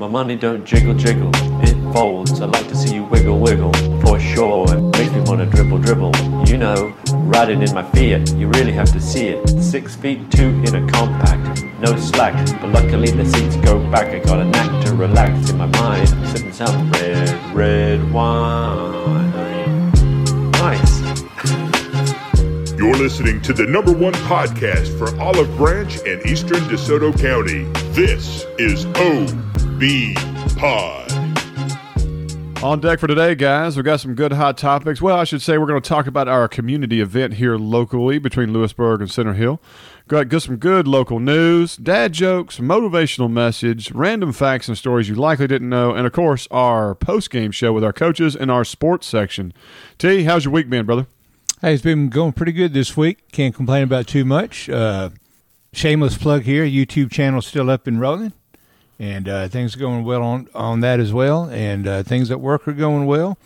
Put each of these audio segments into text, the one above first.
My money don't jiggle jiggle, it folds. I like to see you wiggle wiggle, for sure. It makes me wanna dribble dribble. You know, riding in my Fiat, you really have to see it. Six feet two in a compact, no slack. But luckily the seats go back. I got a knack to relax in my mind. I'm sipping some red, red wine. Nice. You're listening to the number one podcast for Olive Branch and Eastern DeSoto County. This is OB Pod. On deck for today, guys, we've got some good hot topics. Well, I should say we're going to talk about our community event here locally between Lewisburg and Center Hill. Got good, some good local news, dad jokes, motivational message, random facts and stories you likely didn't know, and of course, our post game show with our coaches and our sports section. T, how's your week been, brother? Hey, it's been going pretty good this week. Can't complain about too much. Uh, shameless plug here. YouTube channel still up and rolling, and uh, things are going well on on that as well. And uh, things at work are going well.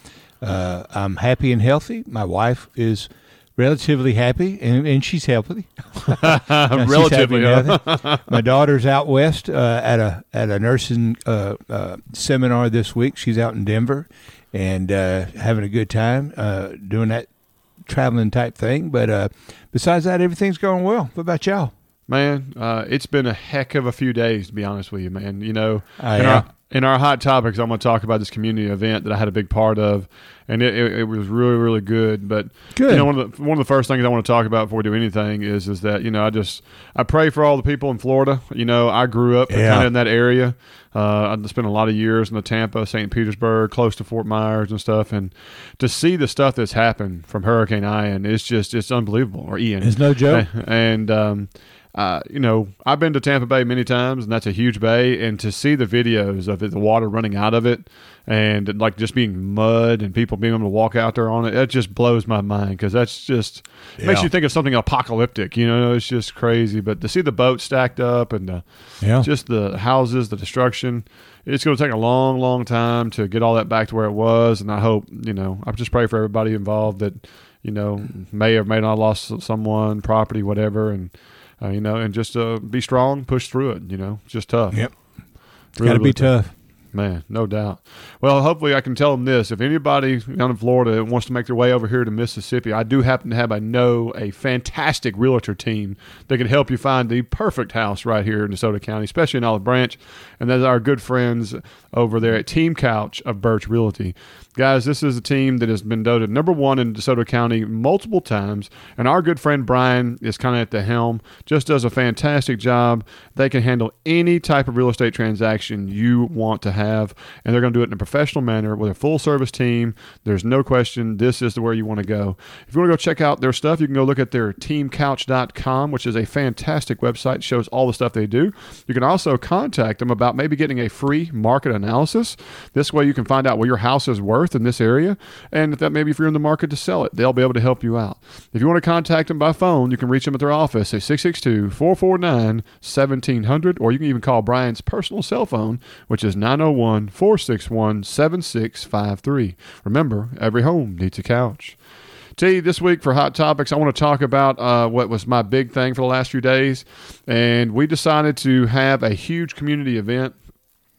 Uh, I'm happy and healthy. My wife is relatively happy, and, and she's healthy. No, she's Relatively, happy. My daughter's out west uh, at a at a nursing uh, uh, seminar this week. She's out in Denver and uh, having a good time uh, doing that traveling type thing. But uh, besides that, everything's going well. What about y'all? Man, uh, it's been a heck of a few days, to be honest with you, man. You know, Oh, in, our, in our hot topics, I'm going to talk about this community event that I had a big part of, and it, it, it was really, really good. But Good. you know, one of the one of the first things I want to talk about before we do anything is is that you know I just I pray for all the people in Florida. You know, I grew up Yeah. kind of in that area. Uh, I spent a lot of years in the Tampa, St. Petersburg, close to Fort Myers and stuff, and to see the stuff that's happened from Hurricane Ian, it's just it's unbelievable. Or Ian, It's no joke. and um, uh, you know, I've been to Tampa Bay many times, and that's a huge bay. And to see the videos of it, the water running out of it, and like just being mud and people being able to walk out there on it, that just blows my mind because that's just makes you think of something apocalyptic. You know, it's just crazy. But to see the boat stacked up and uh, Yeah. just the houses, the destruction. It's going to take a long, long time to get all that back to where it was, and I hope you know. I just pray for everybody involved that you know may or may not have lost someone, property, whatever, and uh, you know, and just uh, be strong, push through it. You know, it's just tough. Yep. Really, Got to really be tough. Man, no doubt. Well, hopefully I can tell them this. If anybody down in Florida wants to make their way over here to Mississippi, I do happen to have, I know, a fantastic realtor team that can help you find the perfect house right here in DeSoto County, especially in Olive Branch. And that's our good friends over there at Team Couch of Birch Realty. Guys, this is a team that has been voted number one in DeSoto County multiple times. And our good friend Brian is kind of at the helm, just does a fantastic job. They can handle any type of real estate transaction you want to have. And they're going to do it in a professional manner with a full service team. There's no question this is the where you want to go. If you want to go check out their stuff, you can go look at their teamcouch.com, which is a fantastic website. It shows all the stuff they do. You can also contact them about maybe getting a free market analysis. This way you can find out what your house is worth in this area. And that maybe if you're in the market to sell it, they'll be able to help you out. If you want to contact them by phone, you can reach them at their office at 662 449 1700, or you can even call Brian's personal cell phone, which is 901 461 7653. Remember, every home needs a couch. T, this week for Hot Topics, I want to talk about uh, what was my big thing for the last few days. And we decided to have a huge community event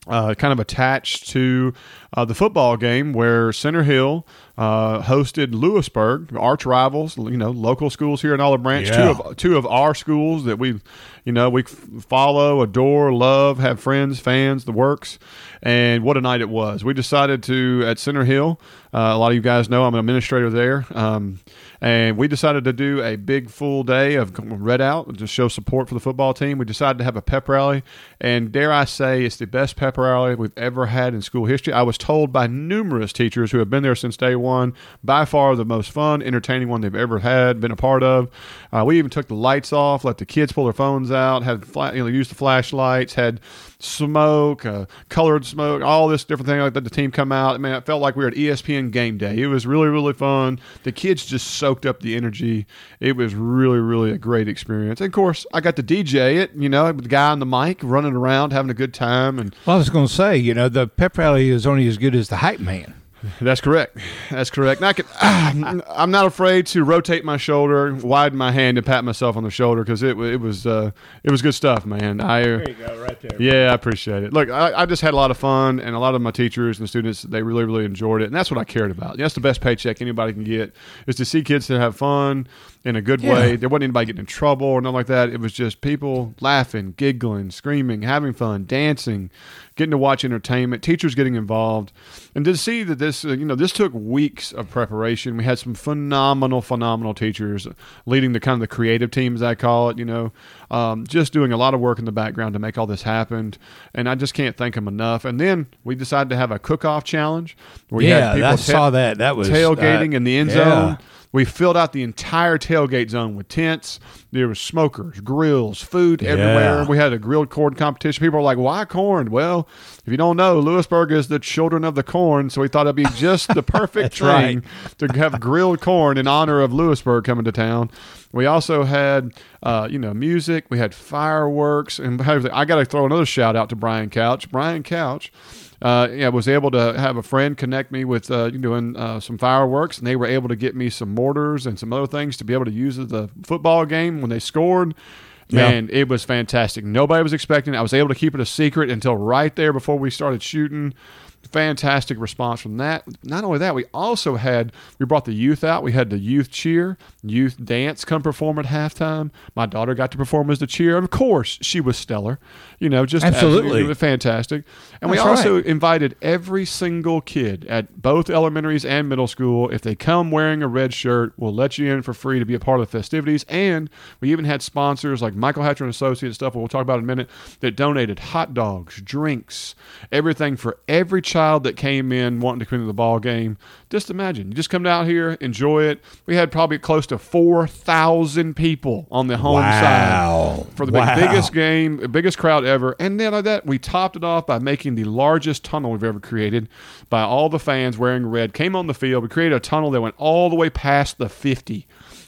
uh, kind of attached to uh, the football game where Center Hill uh, hosted Lewisburg, arch rivals, you know, local schools here in Olive Branch. Yeah. Two of two of our schools that we, you know, we follow, adore, love, have friends, fans, the works. And what a night it was! We decided to at Center Hill. Uh, a lot of you guys know I'm an administrator there, um, and we decided to do a big full day of red out to show support for the football team. We decided to have a pep rally, and dare I say, it's the best pep rally we've ever had in school history. I was told by numerous teachers who have been there since day one, by far the most fun, entertaining one they've ever had, been a part of. Uh, we even took the lights off, let the kids pull their phones out, had fla- you know used the flashlights, had smoke, uh, colored smoke, all this different thing like that. The team come out. I mean, it felt like we were at ESPN game day. It was really really fun. The kids just soaked up the energy. It was really really a great experience. And of course, I got to DJ it. You know, the guy on the mic running around having a good time and. Well, I was going to say, you know, the pep rally is only as good as the hype man. That's correct. That's correct. And I can, I'm not afraid to rotate my shoulder, widen my hand, and pat myself on the shoulder because it, it was uh, it was good stuff, man. I There you go, right there. yeah, I appreciate it. Look, I, I just had a lot of fun, and a lot of my teachers and students they really really enjoyed it, and that's what I cared about. That's the best paycheck anybody can get is to see kids to have fun in a good Yeah. way. There wasn't anybody getting in trouble or nothing like that. It was just people laughing, giggling, screaming, having fun, dancing, getting to watch entertainment, teachers getting involved, and to see that this, uh, you know, this took weeks of preparation. We had some phenomenal, phenomenal teachers leading the kind of the creative team, as I call it. You know, um, just doing a lot of work in the background to make all this happen, and I just can't thank them enough. And then we decided to have a cook-off challenge. Where Yeah, had people I ta- saw that. That was tailgating uh, in the end yeah. zone. We filled out the entire tailgate zone with tents. There was smokers, grills, food everywhere. Yeah. We had a grilled corn competition. People were like, "Why corn?" Well, if you don't know, Lewisburg is the children of the corn, so we thought it'd be just the perfect That's right. thing to have grilled corn in honor of Lewisburg coming to town. We also had, uh, you know, music. We had fireworks and. I got to throw another shout out to Brian Couch. Brian Couch uh, yeah, was able to have a friend connect me with uh, doing uh, some fireworks, and they were able to get me some mortars and some other things to be able to use at the football game when they scored. Yeah. Man, it was fantastic. Nobody was expecting it. I was able to keep it a secret until right there before we started shooting. Fantastic response from that. Not only that, we also had we brought the youth out. We had the youth cheer, youth dance come perform at halftime. My daughter got to perform as the cheer. Of course, she was stellar. You know, just Absolutely. fantastic. And we also right. invited every single kid at both elementaries and middle school. If they come wearing a red shirt, we'll let you in for free to be a part of the festivities. And we even had sponsors like Michael Hatcher and Associates stuff, we'll talk about in a minute, that donated hot dogs, drinks, everything for every child that came in wanting to come to the ball game. Just imagine, you just come down here, enjoy it. We had probably close to four thousand people on the home Wow. side for the Wow. big, biggest game, biggest crowd ever. And then like that, we topped it off by making the largest tunnel we've ever created by all the fans wearing red. Came on the field. We created a tunnel that went all the way past the 50.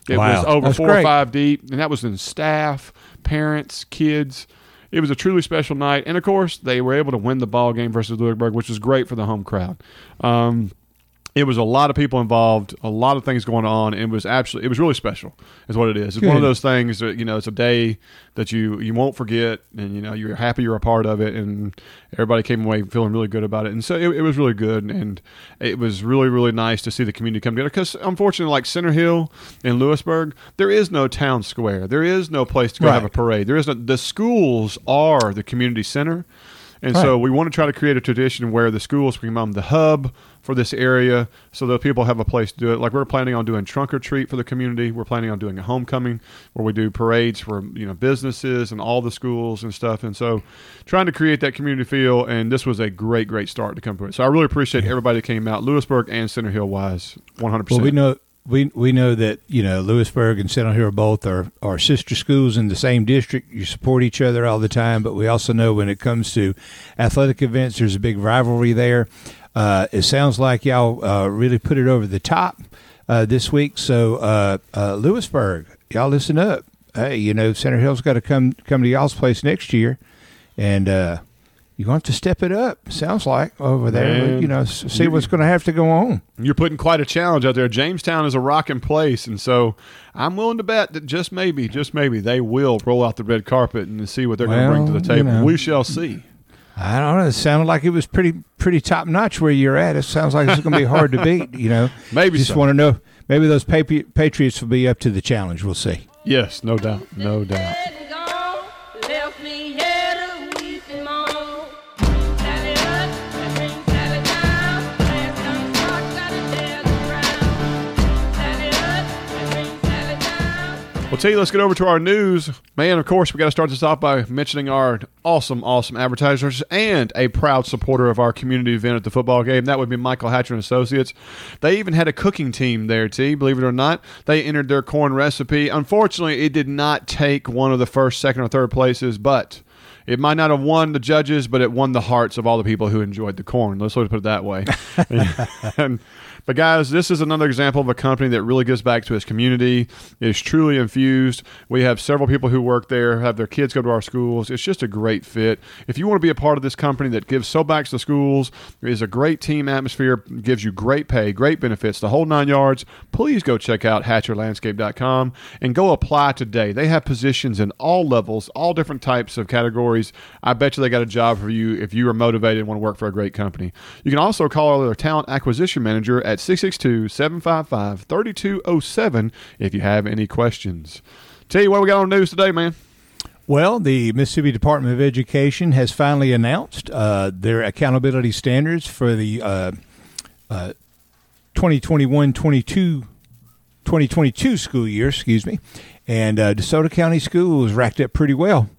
It Wow. was over That's four or five deep, and that was in staff, parents, kids. It was a truly special night, and of course, they were able to win the ball game versus Lewisburg, which was great for the home crowd. Um, it was a lot of people involved, a lot of things going on. and It was absolutely, it was really special, is what it is. It's one of those things that you know, it's a day that you you won't forget, and you know, you're happy you're a part of it, and everybody came away feeling really good about it, and so it, it was really good, and it was really really nice to see the community come together. Because unfortunately, like Center Hill and Lewisburg, there is no town square, there is no place to go have a parade. There is no, the schools are the community center. And so we want to try to create a tradition where the schools become the hub for this area so that people have a place to do it. Like we're planning on doing trunk or treat for the community. We're planning on doing a homecoming where we do parades for, you know, businesses and all the schools and stuff. And so trying to create that community feel and this was a great, great start to come to it. So I really appreciate everybody that came out, Lewisburg and Center Hill wise, 100%. Well, we know we we know that you know Lewisburg and Center Hill are both are are sister schools in the same district. You support each other all the time, but we also know when it comes to athletic events, there's a big rivalry there. Uh, it sounds like y'all uh, really put it over the top uh, this week. So uh, uh, Lewisburg, y'all listen up. Hey, you know Center Hill's got to come come to y'all's place next year, and uh, you're going to have to step it up. Sounds like over there. Man. you know, see what's going to have to go on. You're putting quite a challenge out there. Jamestown is a rocking place, and so I'm willing to bet that just maybe, just maybe, they will roll out the red carpet and see what they're going to bring to Well, the you table. know. We shall see. I don't know. It sounded like it was pretty pretty top notch where you're at. It sounds like it's going to be hard to beat. You know, Maybe just so. want to know. Maybe those Patri- Patriots will be up to the challenge. We'll see. Yes, no doubt, no doubt. Well, tell you, let's get over to our news. Man, of course, we got to start this off by mentioning our awesome, awesome advertisers and a proud supporter of our community event at the football game. That would be Michael Hatcher and Associates. They even had a cooking team there, T. Believe it or not, they entered their corn recipe. Unfortunately, it did not take one of the first, second, or third places, but It might not have won the judges, but it won the hearts of all the people who enjoyed the corn. Let's sort of put it that way. and, but guys, this is another example of a company that really gives back to its community. It's truly infused. We have several people who work there, have their kids go to our schools. It's just a great fit. If you want to be a part of this company that gives so back to the schools, is a great team atmosphere, gives you great pay, great benefits, the whole nine yards, please go check out hatcherlandscape.com and go apply today. They have positions in all levels, all different types of categories. I bet you they got a job for you if you are motivated and want to work for a great company. You can also call their talent acquisition manager at 662 755 3207 if you have any questions. Tell you what we got on the news today, man. Well, the Mississippi Department of Education has finally announced uh, their accountability standards for the uh, uh, 2021-22 2022 school year, excuse me. And uh, DeSoto County Schools racked up pretty well.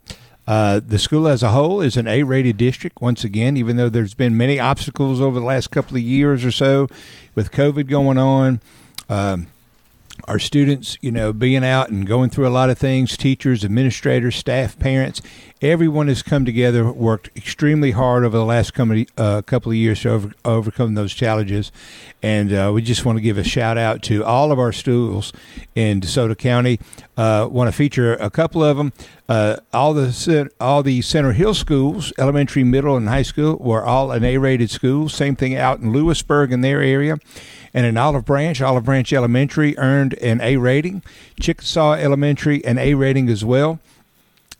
Uh, the school as a whole is an A-rated district. Once again, even though there's been many obstacles over the last couple of years or so, with COVID going on, um, our students, you know, being out and going through a lot of things, teachers, administrators, staff, parents, everyone has come together, worked extremely hard over the last couple uh, couple of years to over, overcome those challenges. And uh, we just want to give a shout out to all of our schools in DeSoto County. Uh, want to feature a couple of them. Uh, all the all the Center Hill schools, elementary, middle, and high school, were all an A-rated school. Same thing out in Lewisburg in their area. And in Olive Branch, Olive Branch Elementary earned an A rating. Chickasaw Elementary, an A rating as well.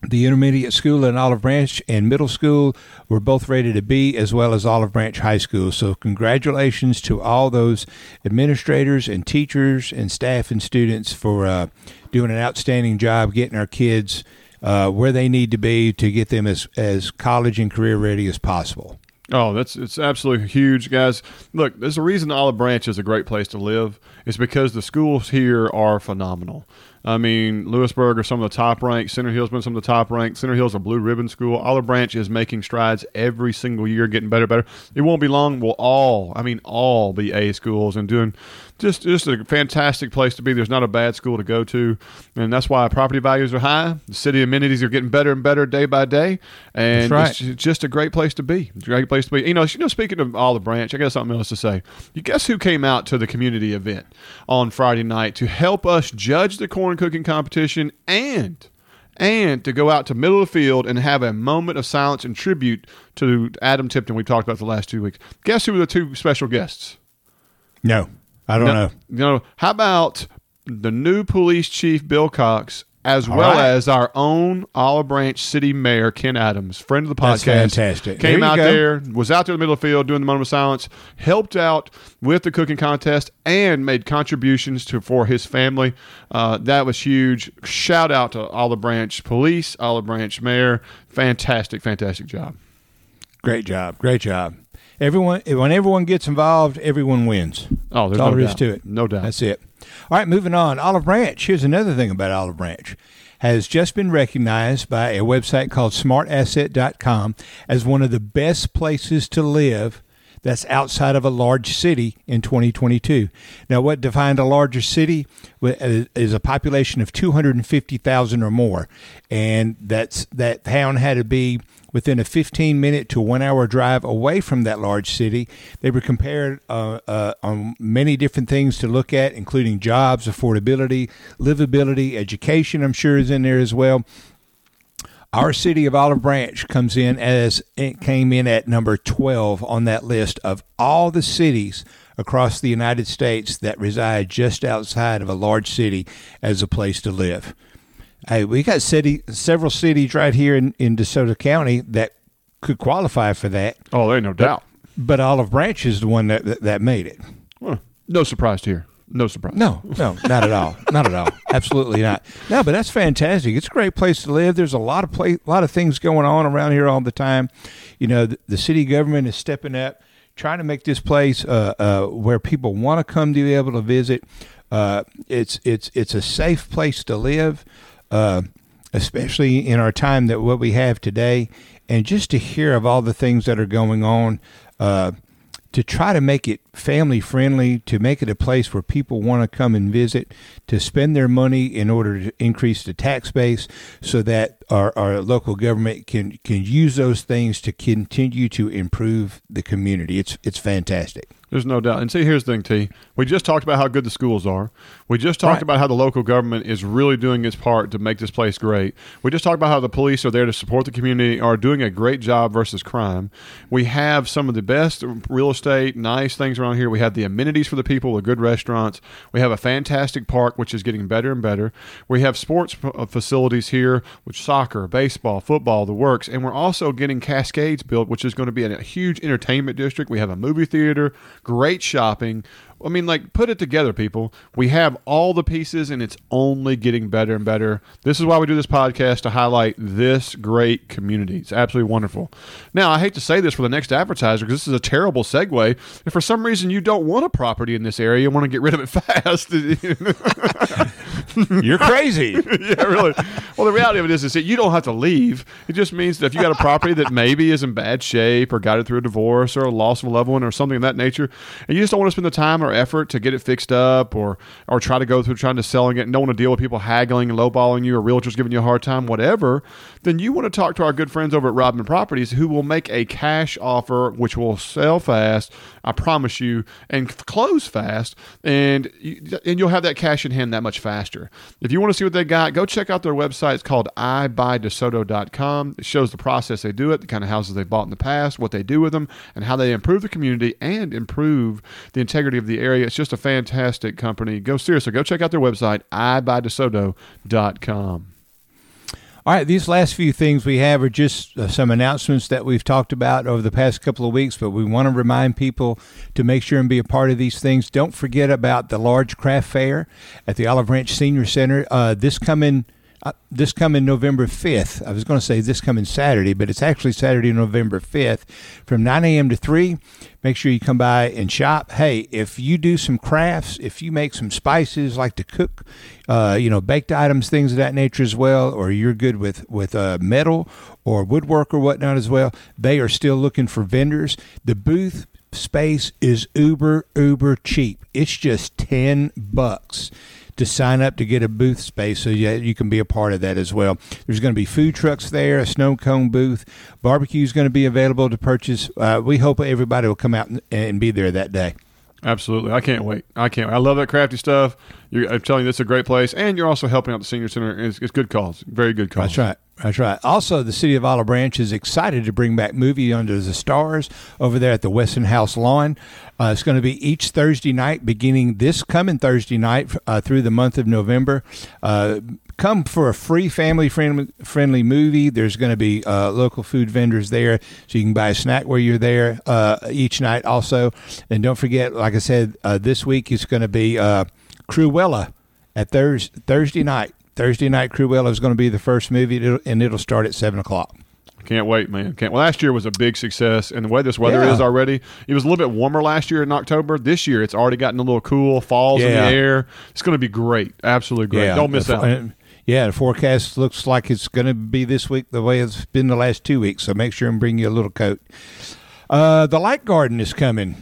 The intermediate school and Olive Branch and middle school were both rated a B, as well as Olive Branch High School. So, congratulations to all those administrators and teachers and staff and students for uh, doing an outstanding job getting our kids uh, where they need to be to get them as, as college and career ready as possible. Oh, that's it's absolutely huge, guys. Look, there's a reason Olive Branch is a great place to live. It's because the schools here are phenomenal. I mean, Lewisburg are some of the top ranked. Center Hill's been some of the top ranked. Center Hill's a blue ribbon school. Olive Branch is making strides every single year, getting better, better. It won't be long. We'll all, I mean, all be A schools and doing just just a fantastic place to be. There's not a bad school to go to, and that's why property values are high. The city amenities are getting better and better day by day, and That's it's just a great place to be. It's a great place to be. You know, you know. Speaking of Olive Branch, I got something else to say. You guess who came out to the community event on Friday night to help us judge the corn cooking competition and and to go out to middle of the field and have a moment of silence and tribute to Adam Tipton we talked about the last two weeks. Guess who were the two special guests? No, I don't know. You know, how about the new police chief Bill Cox, as well right. as our own Olive Branch City Mayor Ken Adams, friend of the podcast, That's fantastic. Came There out go. there, was out there in the middle of the field doing the moment of silence, helped out with the cooking contest, and made contributions to for his family. Uh, that was huge. Shout out to Olive Branch Police, Olive Branch Mayor. Fantastic, fantastic job. Great job. Great job. Everyone, when everyone gets involved, everyone wins. Oh, there's That's all no there is doubt. to it. No doubt. That's it. All right, moving on. Olive Branch. Here's another thing about Olive Branch. Has just been recognized by a website called smartasset.com as one of the best places to live that's outside of a large city in 2022. Now, what defined a larger city uh, is a population of 250,000 or more, and that's that town had to be within a 15 minute to one hour drive away from that large city. They were compared uh, uh, on many different things to look at, including jobs, affordability, livability, education. I'm sure is in there as well. Our city of Olive Branch comes in as it came in at number 12 on that list of all the cities across the United States that reside just outside of a large city as a place to live. Hey, we got city several cities right here in, in DeSoto County that could qualify for that, Oh, there ain't no doubt. but Olive Branch is the one that that, that made it. Well, no surprise here. No surprise. No, no, not at all. Not at all. Absolutely not. No, but that's fantastic. It's a great place to live. There's a lot of play, a lot of things going on around here all the time. You know, the, the city government is stepping up, trying to make this place uh, uh, where people want to come to be able to visit. Uh, it's it's it's a safe place to live, uh, especially in our time that what we have today, and just to hear of all the things that are going on. To try to make it family friendly, to make it a place where people want to come and visit, to spend their money in order to increase the tax base so that our, our local government can can use those things to continue to improve the community. It's it's fantastic. There's no doubt. And see, here's the thing, T. We just talked about how good the schools are. We just talked Right. about how the local government is really doing its part to make this place great. We just talked about how the police are there to support the community, are doing a great job versus crime. We have some of the best real estate, nice things around here. We have the amenities for the people, the good restaurants. We have a fantastic park, which is getting better and better. We have sports uh, facilities here, which soccer, baseball, football, the works. And we're also getting Cascades built, which is going to be a huge entertainment district. We have a movie theater, great shopping. I mean, like, put it together, people. We have all the pieces, and it's only getting better and better. This is why we do this podcast to highlight this great community. It's absolutely wonderful. Now, I hate to say this for the next advertiser because this is a terrible segue. If for some reason you don't want a property in this area and want to get rid of it fast, You're crazy. yeah, really. Well, the reality of it is, is that you don't have to leave. It just means that if you got a property that maybe is in bad shape or got it through a divorce or a loss of a loved one or something of that nature, and you just don't want to spend the time or effort to get it fixed up or or try to go through trying to selling it and don't want to deal with people haggling and lowballing you or realtors giving you a hard time, whatever, then you want to talk to our good friends over at Robin Properties who will make a cash offer which will sell fast, I promise you, and close fast, and and you'll have that cash in hand that much faster. If you want to see what they got, go check out their website. It's called iBuyDeSoto.com. It shows the process they do it, the kind of houses they bought in the past, what they do with them, and how they improve the community and improve the integrity of the area. It's just a fantastic company. Go seriously, go check out their website, iBuyDeSoto.com. All right, these last few things we have are just uh, some announcements that we've talked about over the past couple of weeks, but we want to remind people to make sure and be a part of these things. Don't forget about the large craft fair at the Olive Branch Senior Center uh, this coming. Uh, this coming November 5th. I was going to say this coming Saturday, but it's actually Saturday, November 5th from 9 a.m. to 3. Make sure you come by and shop. Hey, if you do some crafts, if you make some spices, like to cook, uh, you know, baked items, things of that nature as well, or you're good with, with uh, metal or woodwork or whatnot as well, they are still looking for vendors. The booth space is uber, uber cheap. It's just 10 bucks to sign up to get a booth space so yeah, you can be a part of that as well. There's going to be food trucks there, a snow cone booth, barbecue is going to be available to purchase. Uh, we hope everybody will come out and, and be there that day. Absolutely. I can't wait. I can't. I love that crafty stuff. You're, I'm telling you, this is a great place. And you're also helping out the senior center. It's, it's good cause. Very good cause. That's right. That's right. Also, the city of Olive Branch is excited to bring back Movie Under the Stars over there at the Weston House Lawn. Uh, it's going to be each Thursday night, beginning this coming Thursday night uh, through the month of November. Uh, come for a free family friendly, movie. There's going to be uh, local food vendors there, so you can buy a snack while you're there uh, each night. Also, and don't forget, like I said, uh, this week is going to be Cruella at Thurs Thursday night. Thursday night Cruella is going to be the first movie, and it'll start at seven o'clock. Can't wait, man. Can't. Well, last year was a big success, and the way this weather Yeah. is already, it was a little bit warmer last year in October. This year, it's already gotten a little cool. Falls in the air. It's going to be great. Absolutely great. Don't miss out. Yeah, the forecast looks like it's going to be this week the way it's been the last two weeks. So make sure and bring you a little coat. Uh, the Light Garden is coming.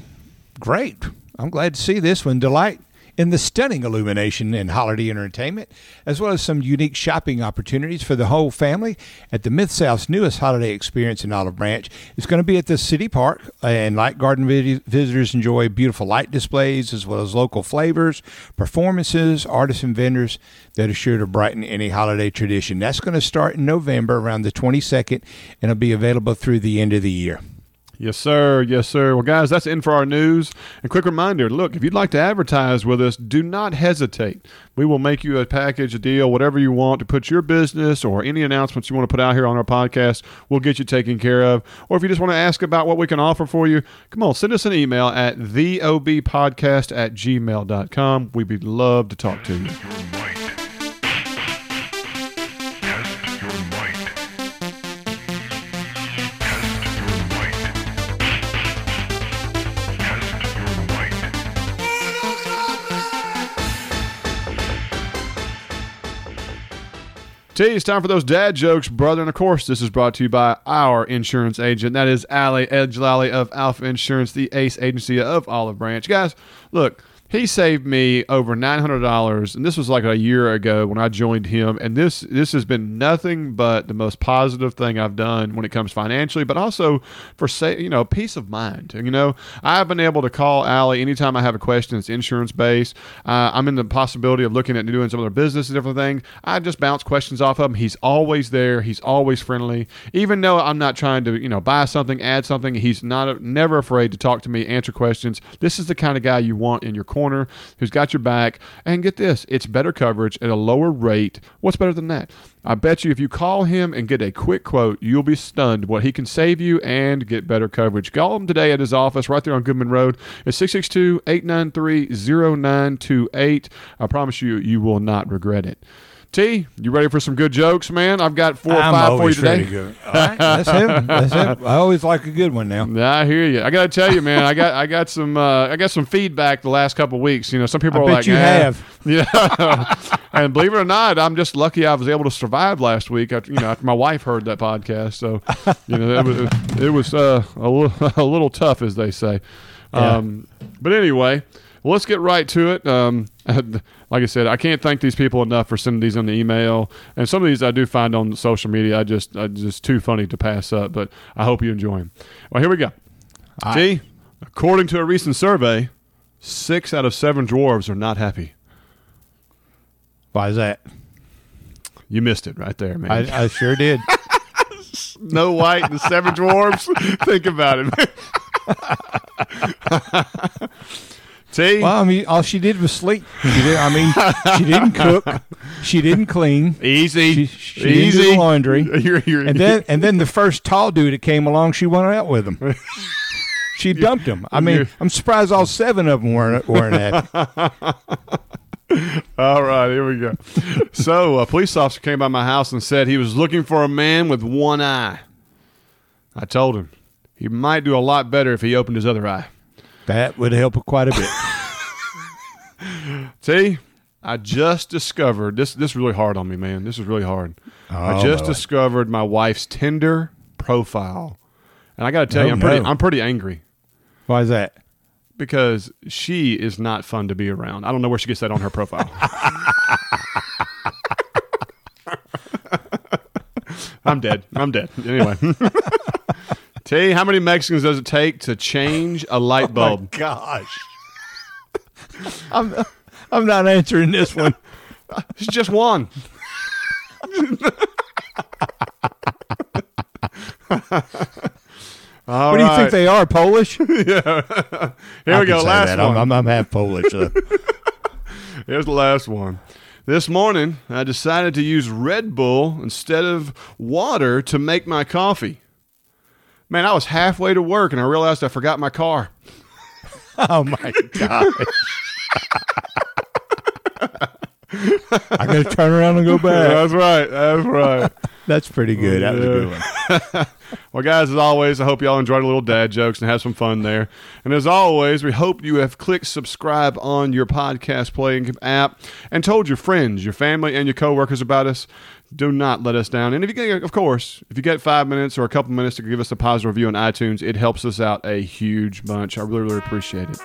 Great. I'm glad to see this one. Delight in the stunning illumination and holiday entertainment, as well as some unique shopping opportunities for the whole family at the Mid South's newest holiday experience in Olive Branch. It's going to be at the City Park, and Light Garden visitors enjoy beautiful light displays as well as local flavors, performances, artists, and vendors that are sure to brighten any holiday tradition. That's going to start in November around the 22nd, and it'll be available through the end of the year. Yes, sir. Yes, sir. Well, guys, that's in for our news. And quick reminder look, if you'd like to advertise with us, do not hesitate. We will make you a package, a deal, whatever you want to put your business or any announcements you want to put out here on our podcast. We'll get you taken care of. Or if you just want to ask about what we can offer for you, come on, send us an email at theobpodcast at gmail.com. We'd love to talk to you. It's time for those dad jokes, brother. And of course, this is brought to you by our insurance agent. That is Allie Edgelally of Alfa Insurance, the ace agency of Olive Branch. Guys, look, he saved me over nine hundred dollars, and this was like a year ago when I joined him. And this this has been nothing but the most positive thing I've done when it comes financially, but also for say you know peace of mind. You know, I've been able to call Allie anytime I have a question that's insurance based. Uh, I'm in the possibility of looking at doing some other business and different things. I just bounce questions off of him. He's always there. He's always friendly. Even though I'm not trying to you know buy something, add something, he's not never afraid to talk to me, answer questions. This is the kind of guy you want in your corner who's got your back. And get this, it's better coverage at a lower rate. What's better than that? I bet you if you call him and get a quick quote, you'll be stunned what he can save you and get better coverage. Call him today at his office right there on Goodman Road. It's 662 893 0928. I promise you, you will not regret it. T, you ready for some good jokes, man? I've got four or I'm five for you always today. ready to go. All right, that's him. That's him. I always like a good one now. Yeah, I hear you. I got to tell you, man. I got I got some uh, I got some feedback the last couple of weeks. You know, some people I are bet like, you "Eh." have. Yeah, and believe it or not, I'm just lucky I was able to survive last week. After, you know, after my wife heard that podcast, so you know, it was it was uh, a, little, a little tough, as they say. Yeah. Um, but anyway, well, let's get right to it. Um, like I said, I can't thank these people enough for sending these on the email, and some of these I do find on social media. I just I just too funny to pass up. But I hope you enjoy them. Well, here we go. T, according to a recent survey, six out of seven dwarves are not happy. Why is that? You missed it right there, man. I, I sure did. no white and seven dwarves. Think about it, Well, I mean, all she did was sleep. She did, I mean, she didn't cook. She didn't clean. easy, She, she didn't do easy. the laundry. You're, you're, And then, and then the first tall dude that came along, she went out with him. She dumped him. I mean, I'm surprised all seven of them weren't weren't happy. All right, here we go. so, a police officer came by my house and said he was looking for a man with one eye. I told him he might do a lot better if he opened his other eye. That would help quite a bit. See, I just discovered this. This is really hard on me, man. This is really hard. I Oh, just boy. discovered my wife's Tinder profile, and I got to tell Oh, you, I'm oh, pretty, no. I'm pretty angry Why is that? because she is not fun to be around. I don't know where she gets that on her profile. I'm dead. I'm dead. Anyway. T, how many Mexicans does it take to change a light oh, bulb? Gosh, I'm I'm not answering this one. It's just one. All what do you right. think they are? Polish? Yeah. Here we go. Last one. I'm, I'm half Polish. So. Here's the last one. This morning, I decided to use Red Bull instead of water to make my coffee. Man, I was halfway to work and I realized I forgot my car. oh my god! I got to turn around and go back. That's right. That's right. That's pretty good. That was a good one. Well, guys, as always, I hope y'all enjoyed a little dad jokes and have some fun there. And as always, we hope you have clicked subscribe on your podcast playing app and told your friends, your family, and your coworkers about us. Do not let us down. And if you get, of course, if you get five minutes or a couple minutes to give us a positive review on iTunes, it helps us out a huge bunch. I really, really appreciate it.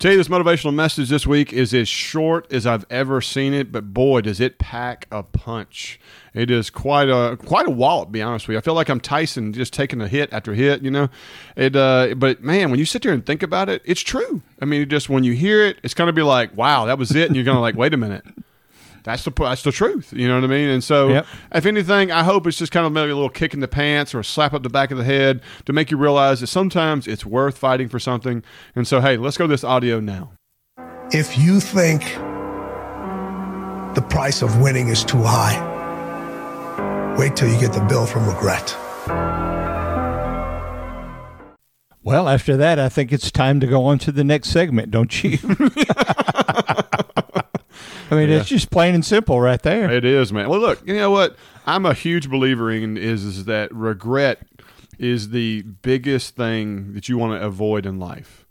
Tell you this motivational message this week is as short as I've ever seen it, but boy, does it pack a punch! It is quite a quite a wallop. Be honest with you, I feel like I'm Tyson, just taking a hit after hit. You know, it. Uh, but man, when you sit there and think about it, it's true. I mean, just when you hear it, it's gonna be like, wow, that was it, and you're gonna like, wait a minute. That's the that's the truth. You know what I mean? And so, Yep. if anything, I hope it's just kind of maybe a little kick in the pants or a slap up the back of the head to make you realize that sometimes it's worth fighting for something. And so, hey, let's go to this audio now. If you think the price of winning is too high, wait till you get the bill from regret. Well, after that, I think it's time to go on to the next segment, don't you? I mean, it's just plain and simple right there. It is, man. Well, look, you know what? I'm a huge believer in is, is that regret is the biggest thing that you want to avoid in life.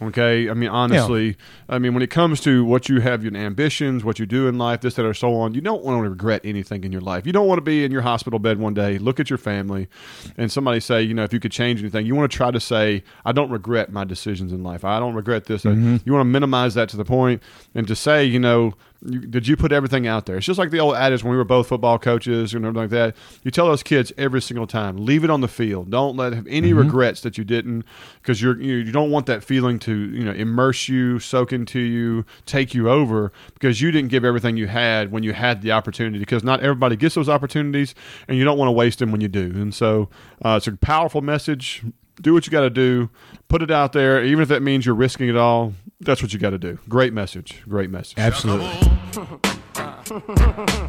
Okay, I mean honestly, I mean when it comes to what you have your ambitions, what you do in life, this that or so on, you don't want to regret anything in your life. You don't want to be in your hospital bed one day, look at your family, and somebody say, you know, if you could change anything, you want to try to say, I don't regret my decisions in life. I don't regret this. Mm-hmm. You want to minimize that to the point, and to say, you know, you, did you put everything out there? It's just like the old adage when we were both football coaches and everything like that. You tell those kids every single time, leave it on the field. Don't let have any regrets that you didn't, because you're you, you don't want that feeling to you know immerse you, soak into you, take you over, because you didn't give everything you had when you had the opportunity. Because not everybody gets those opportunities, and you don't want to waste them when you do. And so uh, it's a powerful message. Do what you got to do. Put it out there, even if that means you're risking it all. That's what you got to do. Great message. Great message. Absolutely.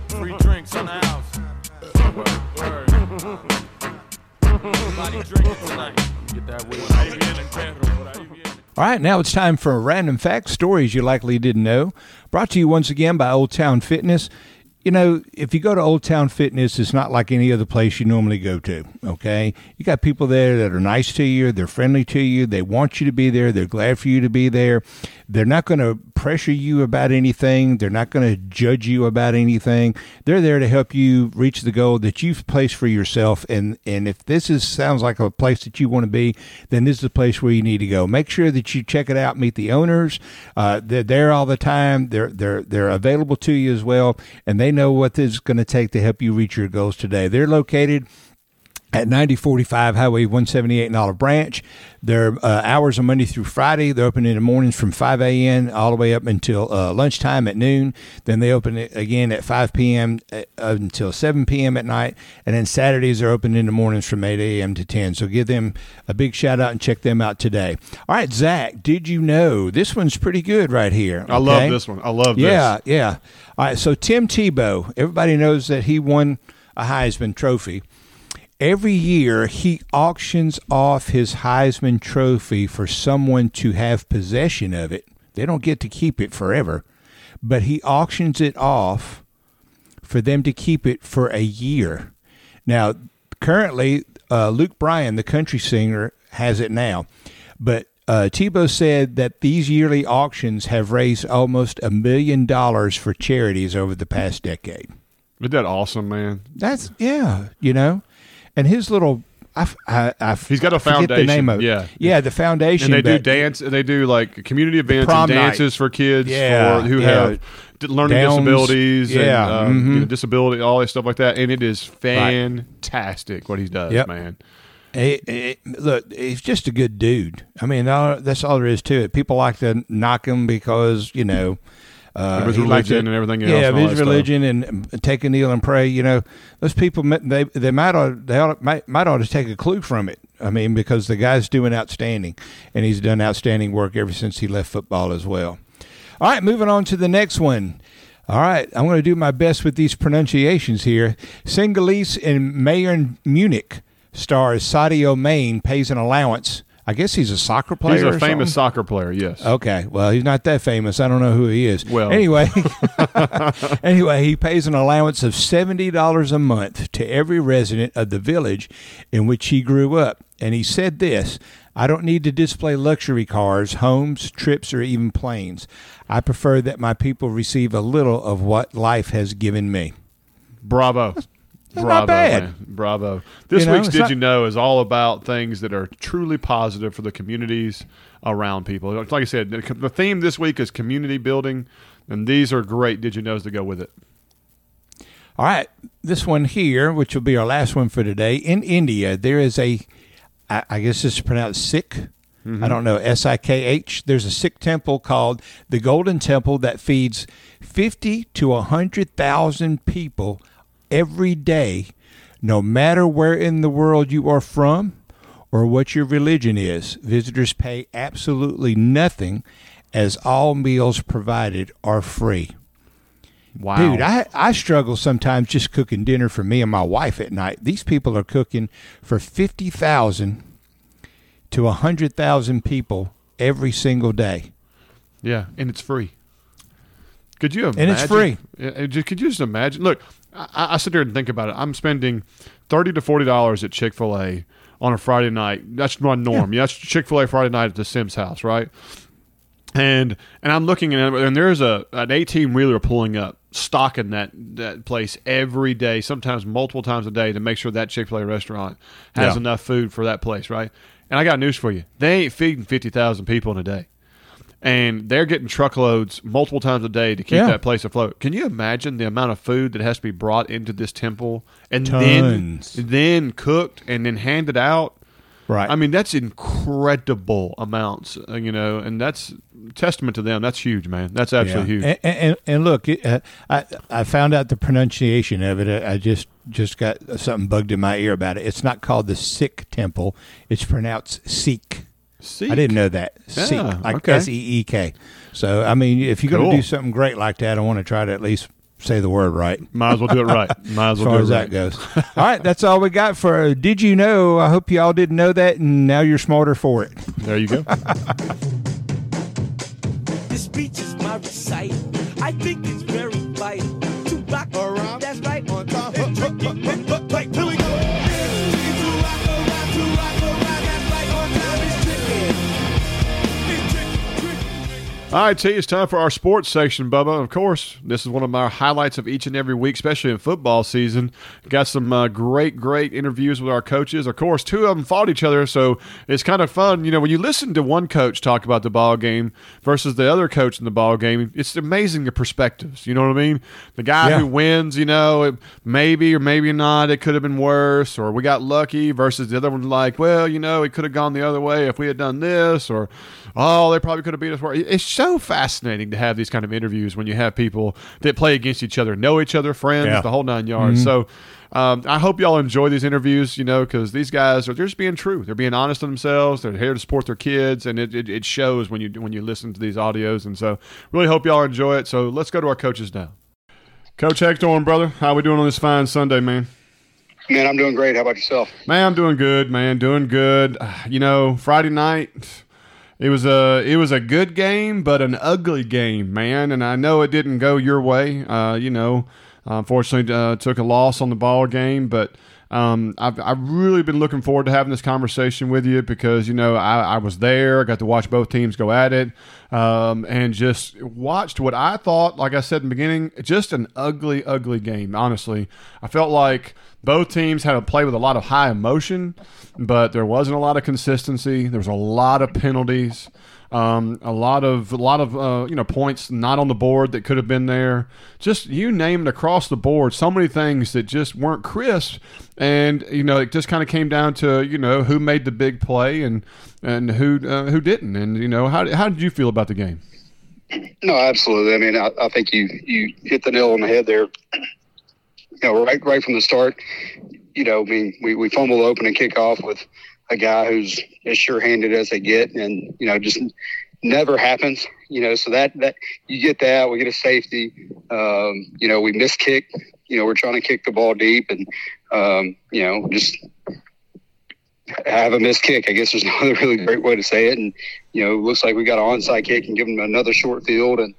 Free drinks in the house. Word. Everybody drinking tonight. Get that weed. Por ahí vienen, perro. Por ahí vienen. All right, now it's time for random facts, stories you likely didn't know. Brought to you once again by Old Town Fitness. You know, if you go to Old Town Fitness, it's not like any other place you normally go to. Okay, you got people there that are nice to you, they're friendly to you, they want you to be there, they're glad for you to be there. They're not going to pressure you about anything. They're not going to judge you about anything. They're there to help you reach the goal that you've placed for yourself. And and if this is sounds like a place that you want to be, then this is the place where you need to go. Make sure that you check it out. Meet the owners. Uh, they're there all the time. They're they're they're available to you as well, and they know what it's going to take to help you reach your goals today. They're located at 9045 Highway 178 in Olive Branch. Their uh, hours are Monday through Friday. They're open in the mornings from 5 a.m. all the way up until uh, lunchtime at noon. Then they open it again at 5 p.m. uh, until 7 p.m. at night. And then Saturdays are open in the mornings from 8 a.m. to 10. So give them a big shout out and check them out today. All right, Zach, did you know this one's pretty good right here? I love this one. I love this. Yeah, yeah. All right, so Tim Tebow, everybody knows that he won a Heisman Trophy. Every year, he auctions off his Heisman Trophy for someone to have possession of it. They don't get to keep it forever, but he auctions it off for them to keep it for a year. Now, currently, uh, Luke Bryan, the country singer, has it now, but uh, Tebow said that these yearly auctions have raised almost a million dollars for charities over the past decade. Isn't that awesome, man? That's yeah, you know, and his little. I, I, I He's got a forget the name foundation, of it. yeah. yeah, the foundation. And they do dance. And They do like community events and night. dances for kids Yeah, for, who yeah. have learning Downs, disabilities yeah, and um, mhm. you know, disability, all that stuff like that. And it is fantastic what he does, Yep. man. He- he- look, he's just a good dude. I mean, that's all there is to it. People like to knock him because you know. Uh, his religion to- and everything else Yeah, and his that stuff. religion and take a kneel and pray. You know, those people they they might ought, they ought, might might ought to take a clue from it. I mean, because the guy's doing outstanding, and he's done outstanding work ever since he left football as well. All right, moving on to the next one. All right, I'm going to do my best with these pronunciations here. Singhalese in Bayern Munich stars Sadio Mane pays an allowance. I guess he's a soccer player. He's a famous something? soccer player. Yes. Okay, well, he's not that famous. I don't know who he is. Well. anyway, anyway, he pays an allowance of seventy dollars a month to every resident of the village in which he grew up, and he said this: "I don't need to display luxury cars, homes, trips, or even planes. I prefer that my people receive a little of what life has given me." Bravo. Not Bravo, bad. man. Bravo. This You know, week's Did not- You Know is all about things that are truly positive for the communities around people. Like I said, the the theme this week is community building, and these are great Did You Knows to go with it. All right, this one here, which will be our last one for today. In India, there is a, I, I guess this is pronounced Sikh. Mm-hmm. I don't know, S I K H. There's a Sikh temple called the Golden Temple that feeds 50 to 100,000 people every day, no matter where in the world you are from or what your religion is. Visitors pay absolutely nothing as all meals provided are free. Wow. Dude, I, I struggle sometimes just cooking dinner for me and my wife at night. These people are cooking for 50,000 to 100,000 people every single day. yeah, and it's free. Could you imagine? And it's free. Yeah, it just- Could you just imagine? Look, I, I sit there and think about it. I'm spending thirty to forty dollars at Chick Fil A on a Friday night. That's my norm. Yeah, that's Chick Fil A Friday night at the Sims house, right? And and I'm looking at it, and there's a an 18 wheeler pulling up, stocking that that place every day, sometimes multiple times a day, to make sure that Chick Fil A restaurant has Yeah. enough food for that place, right? And I got news for you: they ain't feeding 50,000 people in a day and they're getting truckloads multiple times a day to keep Yeah. that place afloat. Can you imagine the amount of food that has to be brought into this temple and Tons. then then cooked and then handed out? Right. I mean, that's incredible amounts, uh, you know, and that's testament to them. That's huge, man. That's absolutely huge. And, and, and look, uh, I I found out the pronunciation of it. I I just just got something bugged in my ear about it. It's not called the Sikh Temple. It's pronounced Sikh. Sikh. I didn't know that. Yeah, Sikh, like okay. S E E K. So I mean, if you're going to do something great like that, I want to try to at least say the word right. Might as well do it right. Might as As well far do as it that goes. all right, that's all we got for Did You Know? I hope you all didn't know that, and now you're smarter for it. There you go. This speech is my recital. I think it's very vital to rock around. That's right. On time. All right, T, it's time for our sports section, Bubba. Of course, this is one of my highlights of each and every week, especially in football season. Got some uh, great, great interviews with our coaches. Of course, two of them fought each other, so it's kind of fun. You know, when you listen to one coach talk about the ball game versus the other coach in the ball game, it's amazing the perspectives. You know what I mean? The guy Yeah. who wins, you know, it, maybe or maybe not, it could have been worse, or we got lucky versus the other one, like, well, you know, it could have gone the other way if we had done this, or oh, they probably could have beat us. worse. It's so fascinating to have these kind of interviews when you have people that play against each other, know each other, friends, Yeah. the whole nine yards. So. Um, I hope y'all enjoy these interviews, you know, because these guys are they're just being true. They're being honest to themselves. They're here to support their kids, and it, it, it shows when you when you listen to these audios. And so, really hope y'all enjoy it. So let's go to our coaches now. Coach Hector, brother, how we doing on this fine Sunday, man? Man, I'm doing great. How about yourself? Man, I'm doing good, man. Doing good. You know, Friday night, it was a it was a good game, but an ugly game, man. And I know it didn't go your way. Uh, you know, unfortunately, uh, took a loss on the ball game, but. Um, I've, I've really been looking forward to having this conversation with you because, you know, I, I was there. I got to watch both teams go at it um, and just watched what I thought, like I said in the beginning, just an ugly, ugly game, honestly. I felt like both teams had to play with a lot of high emotion, but there wasn't a lot of consistency. There was a lot of penalties. Um, a lot of a lot of uh, you know points not on the board that could have been there. Just you name it across the board. So many things that just weren't crisp, and you know it just kind of came down to you know who made the big play and and who uh, who didn't. And you know how how did you feel about the game? No, absolutely. I mean, I, I think you you hit the nail on the head there. You know, right right from the start. You know, I mean, we we fumbled open and kick off with a guy who's as sure-handed as they get, and you know, just never happens. You know, so that that you get that, we get a safety. Um, you know, we miss kick. You know, we're trying to kick the ball deep, and um, you know, just have a missed kick. I guess there's no other really great way to say it. And you know, looks like we got an onside kick and give them another short field. And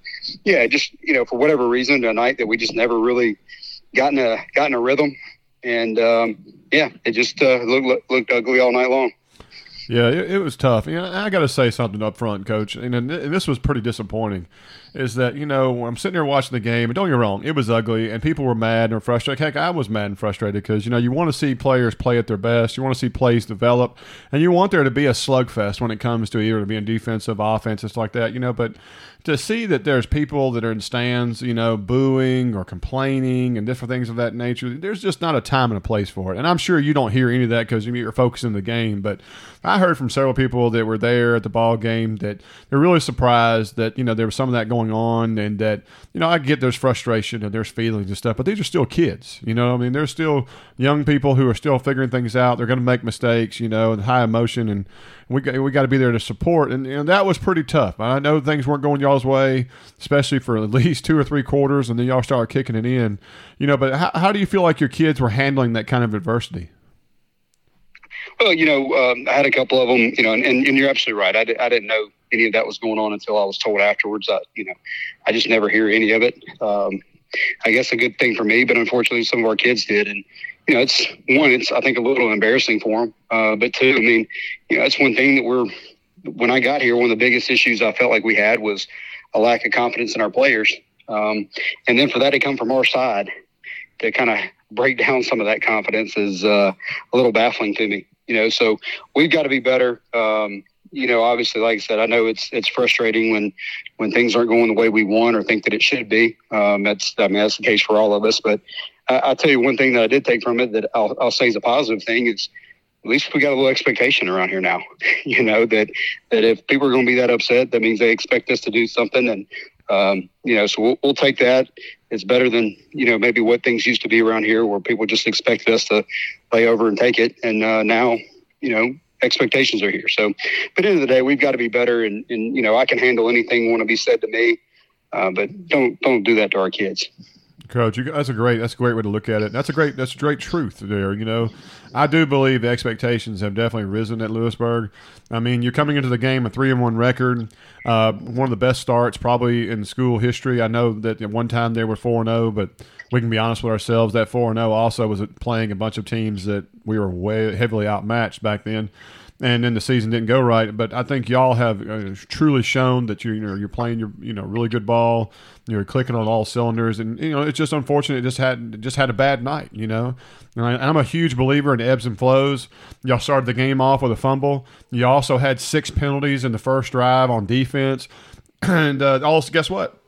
yeah, just you know, for whatever reason, a night that we just never really gotten a gotten a rhythm. And um, yeah, it just uh, looked looked- ugly all night long. Yeah, it, it was tough. You know, I got to say something up front, Coach. And, and this was pretty disappointing. Is that you know when I'm sitting here watching the game, and don't get me wrong, it was ugly, and people were mad and frustrated. Heck, I was mad and frustrated because you know you want to see players play at their best, you want to see plays develop, and you want there to be a slugfest when it comes to either being defensive, offense, stuff like that. You know, but to see that there's people that are in stands, you know, booing or complaining and different things of that nature, there's just not a time and a place for it. And I'm sure you don't hear any of that because you're focusing the game. But I heard from several people that were there at the ball game that they're really surprised that you know there was some of that going on, and that you know I get there's frustration and there's feelings and stuff, but these are still kids. You know, I mean, they're still young people who are still figuring things out. They're going to make mistakes, you know, and high emotion and we got, we got to be there to support, and, and that was pretty tough. I know things weren't going y'all's way, especially for at least two or three quarters, and then y'all started kicking it in, you know. But how, how do you feel like your kids were handling that kind of adversity? Well, you know, um, I had a couple of them, you know, and, and, you're absolutely right. I didn't know any of that was going on until I was told afterwards. I, you know, I just never hear any of it. Um, I guess a good thing for me, but unfortunately, some of our kids did, and you know, it's one. It's I think a little embarrassing for them, uh, but two, I mean, you know, that's one thing that we're. When I got here, one of the biggest issues I felt like we had was a lack of confidence in our players, um, and then for that to come from our side to kind of break down some of that confidence is uh, a little baffling to me. You know, so we've got to be better. Um, you know, obviously, like I said, I know it's it's frustrating when when things aren't going the way we want or think that it should be. Um, that's I mean that's the case for all of us. But I, I'll tell you one thing that I did take from it that I'll, I'll say is a positive thing is at least we got a little expectation around here now. you know that that if people are going to be that upset, that means they expect us to do something, and um, you know, so we'll, we'll take that. It's better than you know maybe what things used to be around here, where people just expected us to lay over and take it, and uh, now you know expectations are here. So, but end of the day, we've got to be better, and, and you know I can handle anything want to be said to me, uh, but don't don't do that to our kids. Coach, you, that's a great that's a great way to look at it. That's a great that's a great truth there. You know, I do believe the expectations have definitely risen at Lewisburg. I mean, you're coming into the game a three and one record, uh, one of the best starts probably in school history. I know that at one time they were four and zero, but we can be honest with ourselves. That four and zero also was playing a bunch of teams that we were way heavily outmatched back then and then the season didn't go right. But I think y'all have uh, truly shown that you, you know you're playing your you know really good ball. You're clicking on all cylinders, and you know it's just unfortunate. It just had just had a bad night. You know, and I, I'm a huge believer in ebbs and flows. Y'all started the game off with a fumble. You also had six penalties in the first drive on defense, and uh, also guess what?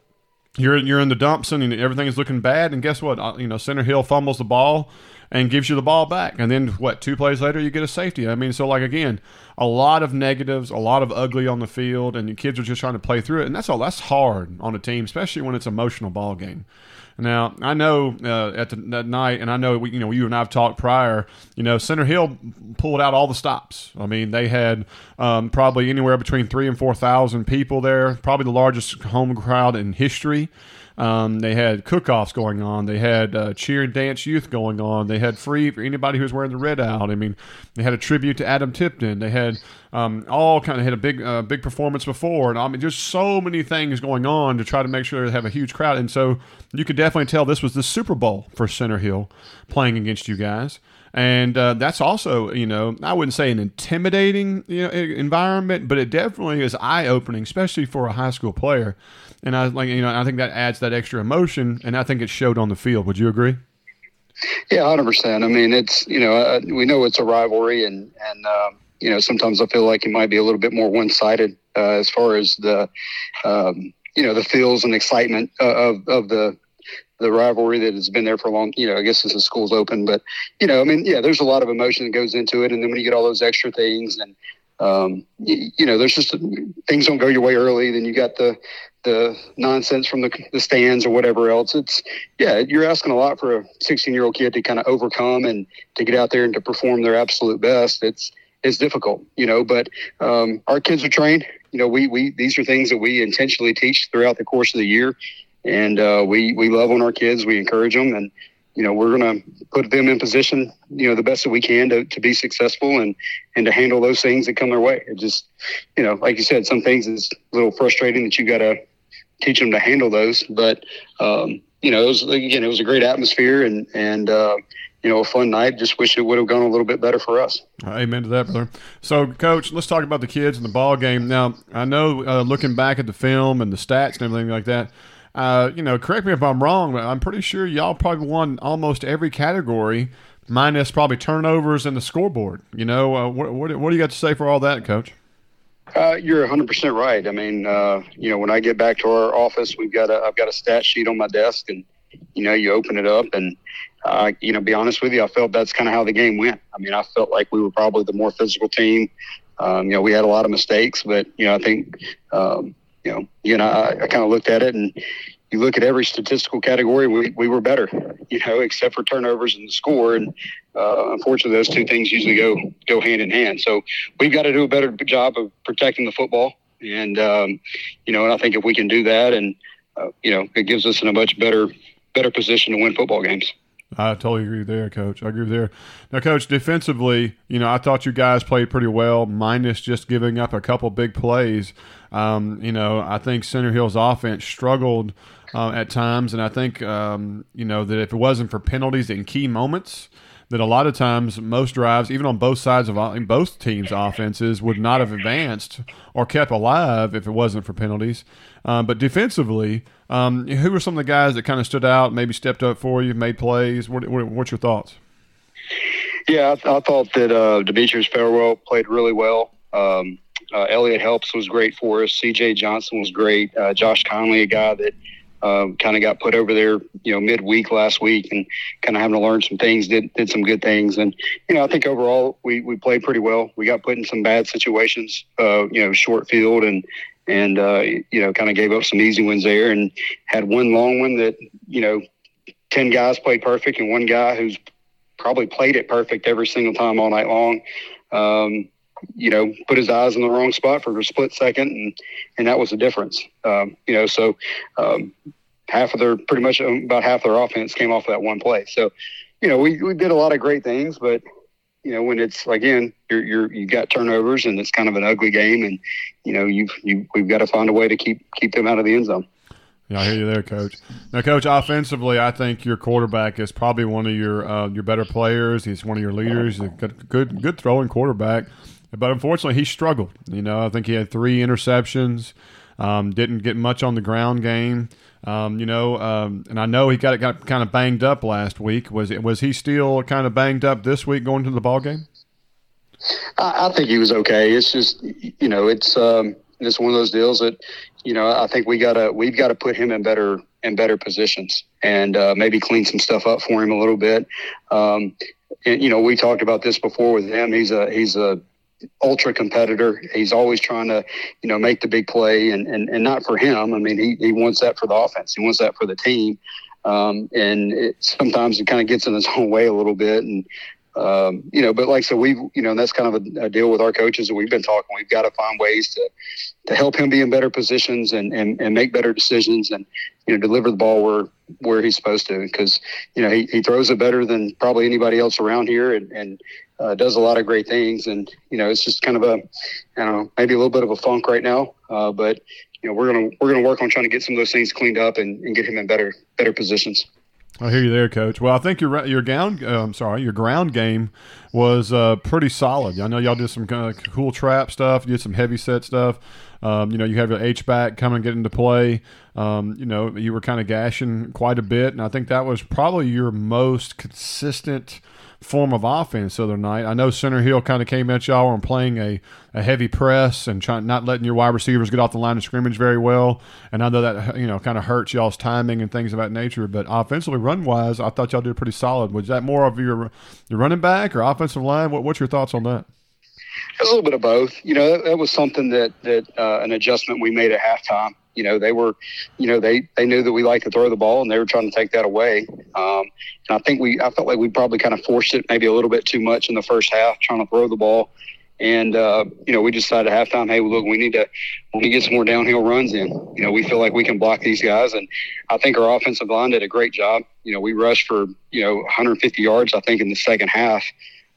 You're you're in the dumps and everything is looking bad. And guess what? Uh, You know, Center Hill fumbles the ball and gives you the ball back. And then what? Two plays later, you get a safety. I mean, so like again, a lot of negatives, a lot of ugly on the field, and the kids are just trying to play through it. And that's all. That's hard on a team, especially when it's an emotional ball game. Now I know uh, at the, that night, and I know we, you know you and I've talked prior. You know, Center Hill pulled out all the stops. I mean, they had um, probably anywhere between three and four thousand people there. Probably the largest home crowd in history. Um, they had cook-offs going on. They had uh, cheer and dance youth going on. They had free for anybody who was wearing the red out. I mean, they had a tribute to Adam Tipton. They had um, all kind of had a big uh, big performance before, and I mean, just so many things going on to try to make sure they have a huge crowd. And so you could definitely tell this was the Super Bowl for Center Hill playing against you guys. And uh, that's also, you know, I wouldn't say an intimidating you know, environment, but it definitely is eye opening, especially for a high school player. And I like, you know, I think that adds that extra emotion, and I think it showed on the field. Would you agree? Yeah, hundred percent. I mean, it's you know uh, we know it's a rivalry, and and um, you know sometimes I feel like it might be a little bit more one sided uh, as far as the um, you know the feels and excitement uh, of of the the rivalry that has been there for a long. You know, I guess since the school's open, but you know, I mean, yeah, there's a lot of emotion that goes into it, and then when you get all those extra things and um, you, you know, there's just things don't go your way early. Then you got the the nonsense from the, the stands or whatever else. It's yeah, you're asking a lot for a 16 year old kid to kind of overcome and to get out there and to perform their absolute best. It's it's difficult, you know. But um, our kids are trained. You know, we we these are things that we intentionally teach throughout the course of the year, and uh, we we love on our kids. We encourage them, and you know we're going to put them in position, you know, the best that we can to, to be successful and and to handle those things that come their way. It just, you know, like you said, some things is a little frustrating that you got to teach them to handle those. But um, you know, it was again, it was a great atmosphere and and uh, you know, a fun night. Just wish it would have gone a little bit better for us. Amen to that, brother. So, coach, let's talk about the kids and the ball game. Now, I know uh, looking back at the film and the stats and everything like that. Uh, you know, correct me if I'm wrong, but I'm pretty sure y'all probably won almost every category, minus probably turnovers and the scoreboard. You know, uh, what, what, what do you got to say for all that, coach? Uh, you're 100% right. I mean, uh, you know, when I get back to our office, we've got a I've got a stat sheet on my desk, and you know, you open it up, and uh, you know, be honest with you, I felt that's kind of how the game went. I mean, I felt like we were probably the more physical team. Um, you know, we had a lot of mistakes, but you know, I think, um, you know, you know, I, I kind of looked at it, and you look at every statistical category, we, we were better, you know, except for turnovers and the score. And uh, unfortunately, those two things usually go go hand in hand. So we've got to do a better job of protecting the football. And um, you know, and I think if we can do that, and uh, you know, it gives us in a much better better position to win football games. I totally agree there, Coach. I agree there. Now, Coach, defensively, you know, I thought you guys played pretty well, minus just giving up a couple big plays. Um, you know, I think Center Hill's offense struggled uh, at times, and I think um, you know that if it wasn't for penalties in key moments, that a lot of times most drives, even on both sides of in both teams' offenses, would not have advanced or kept alive if it wasn't for penalties. Um, but defensively, um, who were some of the guys that kind of stood out, maybe stepped up for you, made plays? What, what, what's your thoughts? Yeah, I, I thought that uh, Demetrius Farewell played really well. Um, uh, Elliot Helps was great for us. C.J. Johnson was great. Uh, Josh Conley, a guy that um, kind of got put over there, you know, midweek last week, and kind of having to learn some things. Did did some good things, and you know, I think overall we we played pretty well. We got put in some bad situations, uh, you know, short field and and uh, you know, kind of gave up some easy wins there, and had one long one that you know, ten guys played perfect, and one guy who's probably played it perfect every single time all night long. Um, you know, put his eyes in the wrong spot for a split second, and and that was the difference. Um, you know, so um, half of their pretty much about half their offense came off of that one play. So, you know, we we did a lot of great things, but you know, when it's again, you're you're you got turnovers and it's kind of an ugly game, and you know, you've you we've got to find a way to keep keep them out of the end zone. Yeah, I hear you there, Coach. Now, Coach, offensively, I think your quarterback is probably one of your uh, your better players. He's one of your leaders. He's a good good good throwing quarterback. But unfortunately, he struggled. You know, I think he had three interceptions. Um, didn't get much on the ground game. Um, you know, um, and I know he got got kind of banged up last week. Was was he still kind of banged up this week going to the ball game? I, I think he was okay. It's just you know, it's um, it's one of those deals that you know I think we gotta we've got to put him in better in better positions and uh, maybe clean some stuff up for him a little bit. Um, and, you know, we talked about this before with him. He's a he's a ultra competitor. He's always trying to, you know, make the big play and, and, and not for him. I mean, he, he wants that for the offense. He wants that for the team. Um, and it, sometimes it kind of gets in his own way a little bit. And, um, you know, but like, so we've, you know, and that's kind of a, a deal with our coaches that we've been talking. We've got to find ways to, to help him be in better positions and, and, and make better decisions and, you know, deliver the ball where, where he's supposed to. Cause, you know, he, he throws it better than probably anybody else around here. And, and, uh, does a lot of great things, and you know it's just kind of a, I don't know, maybe a little bit of a funk right now, uh, but you know we're gonna we're gonna work on trying to get some of those things cleaned up and, and get him in better better positions. I hear you there, Coach. Well, I think your your ground, uh, I'm sorry, your ground game was uh, pretty solid. I know y'all did some kind of cool trap stuff, you did some heavy set stuff. Um, you know, you have your H back come and get into play. Um, you know, you were kind of gashing quite a bit, and I think that was probably your most consistent form of offense the other night. I know Center Hill kind of came at y'all and playing a, a heavy press and trying not letting your wide receivers get off the line of scrimmage very well. And I know that you know kind of hurts y'all's timing and things of that nature. But offensively, run wise, I thought y'all did pretty solid. Was that more of your your running back or offensive line? What, what's your thoughts on that? A little bit of both. You know, that, that was something that that uh, an adjustment we made at halftime. You know, they were, you know, they they knew that we like to throw the ball, and they were trying to take that away. Um, and I think we, I felt like we probably kind of forced it maybe a little bit too much in the first half, trying to throw the ball. And uh, you know, we decided at halftime, hey, look, we need to we need to get some more downhill runs in. You know, we feel like we can block these guys, and I think our offensive line did a great job. You know, we rushed for you know 150 yards, I think, in the second half.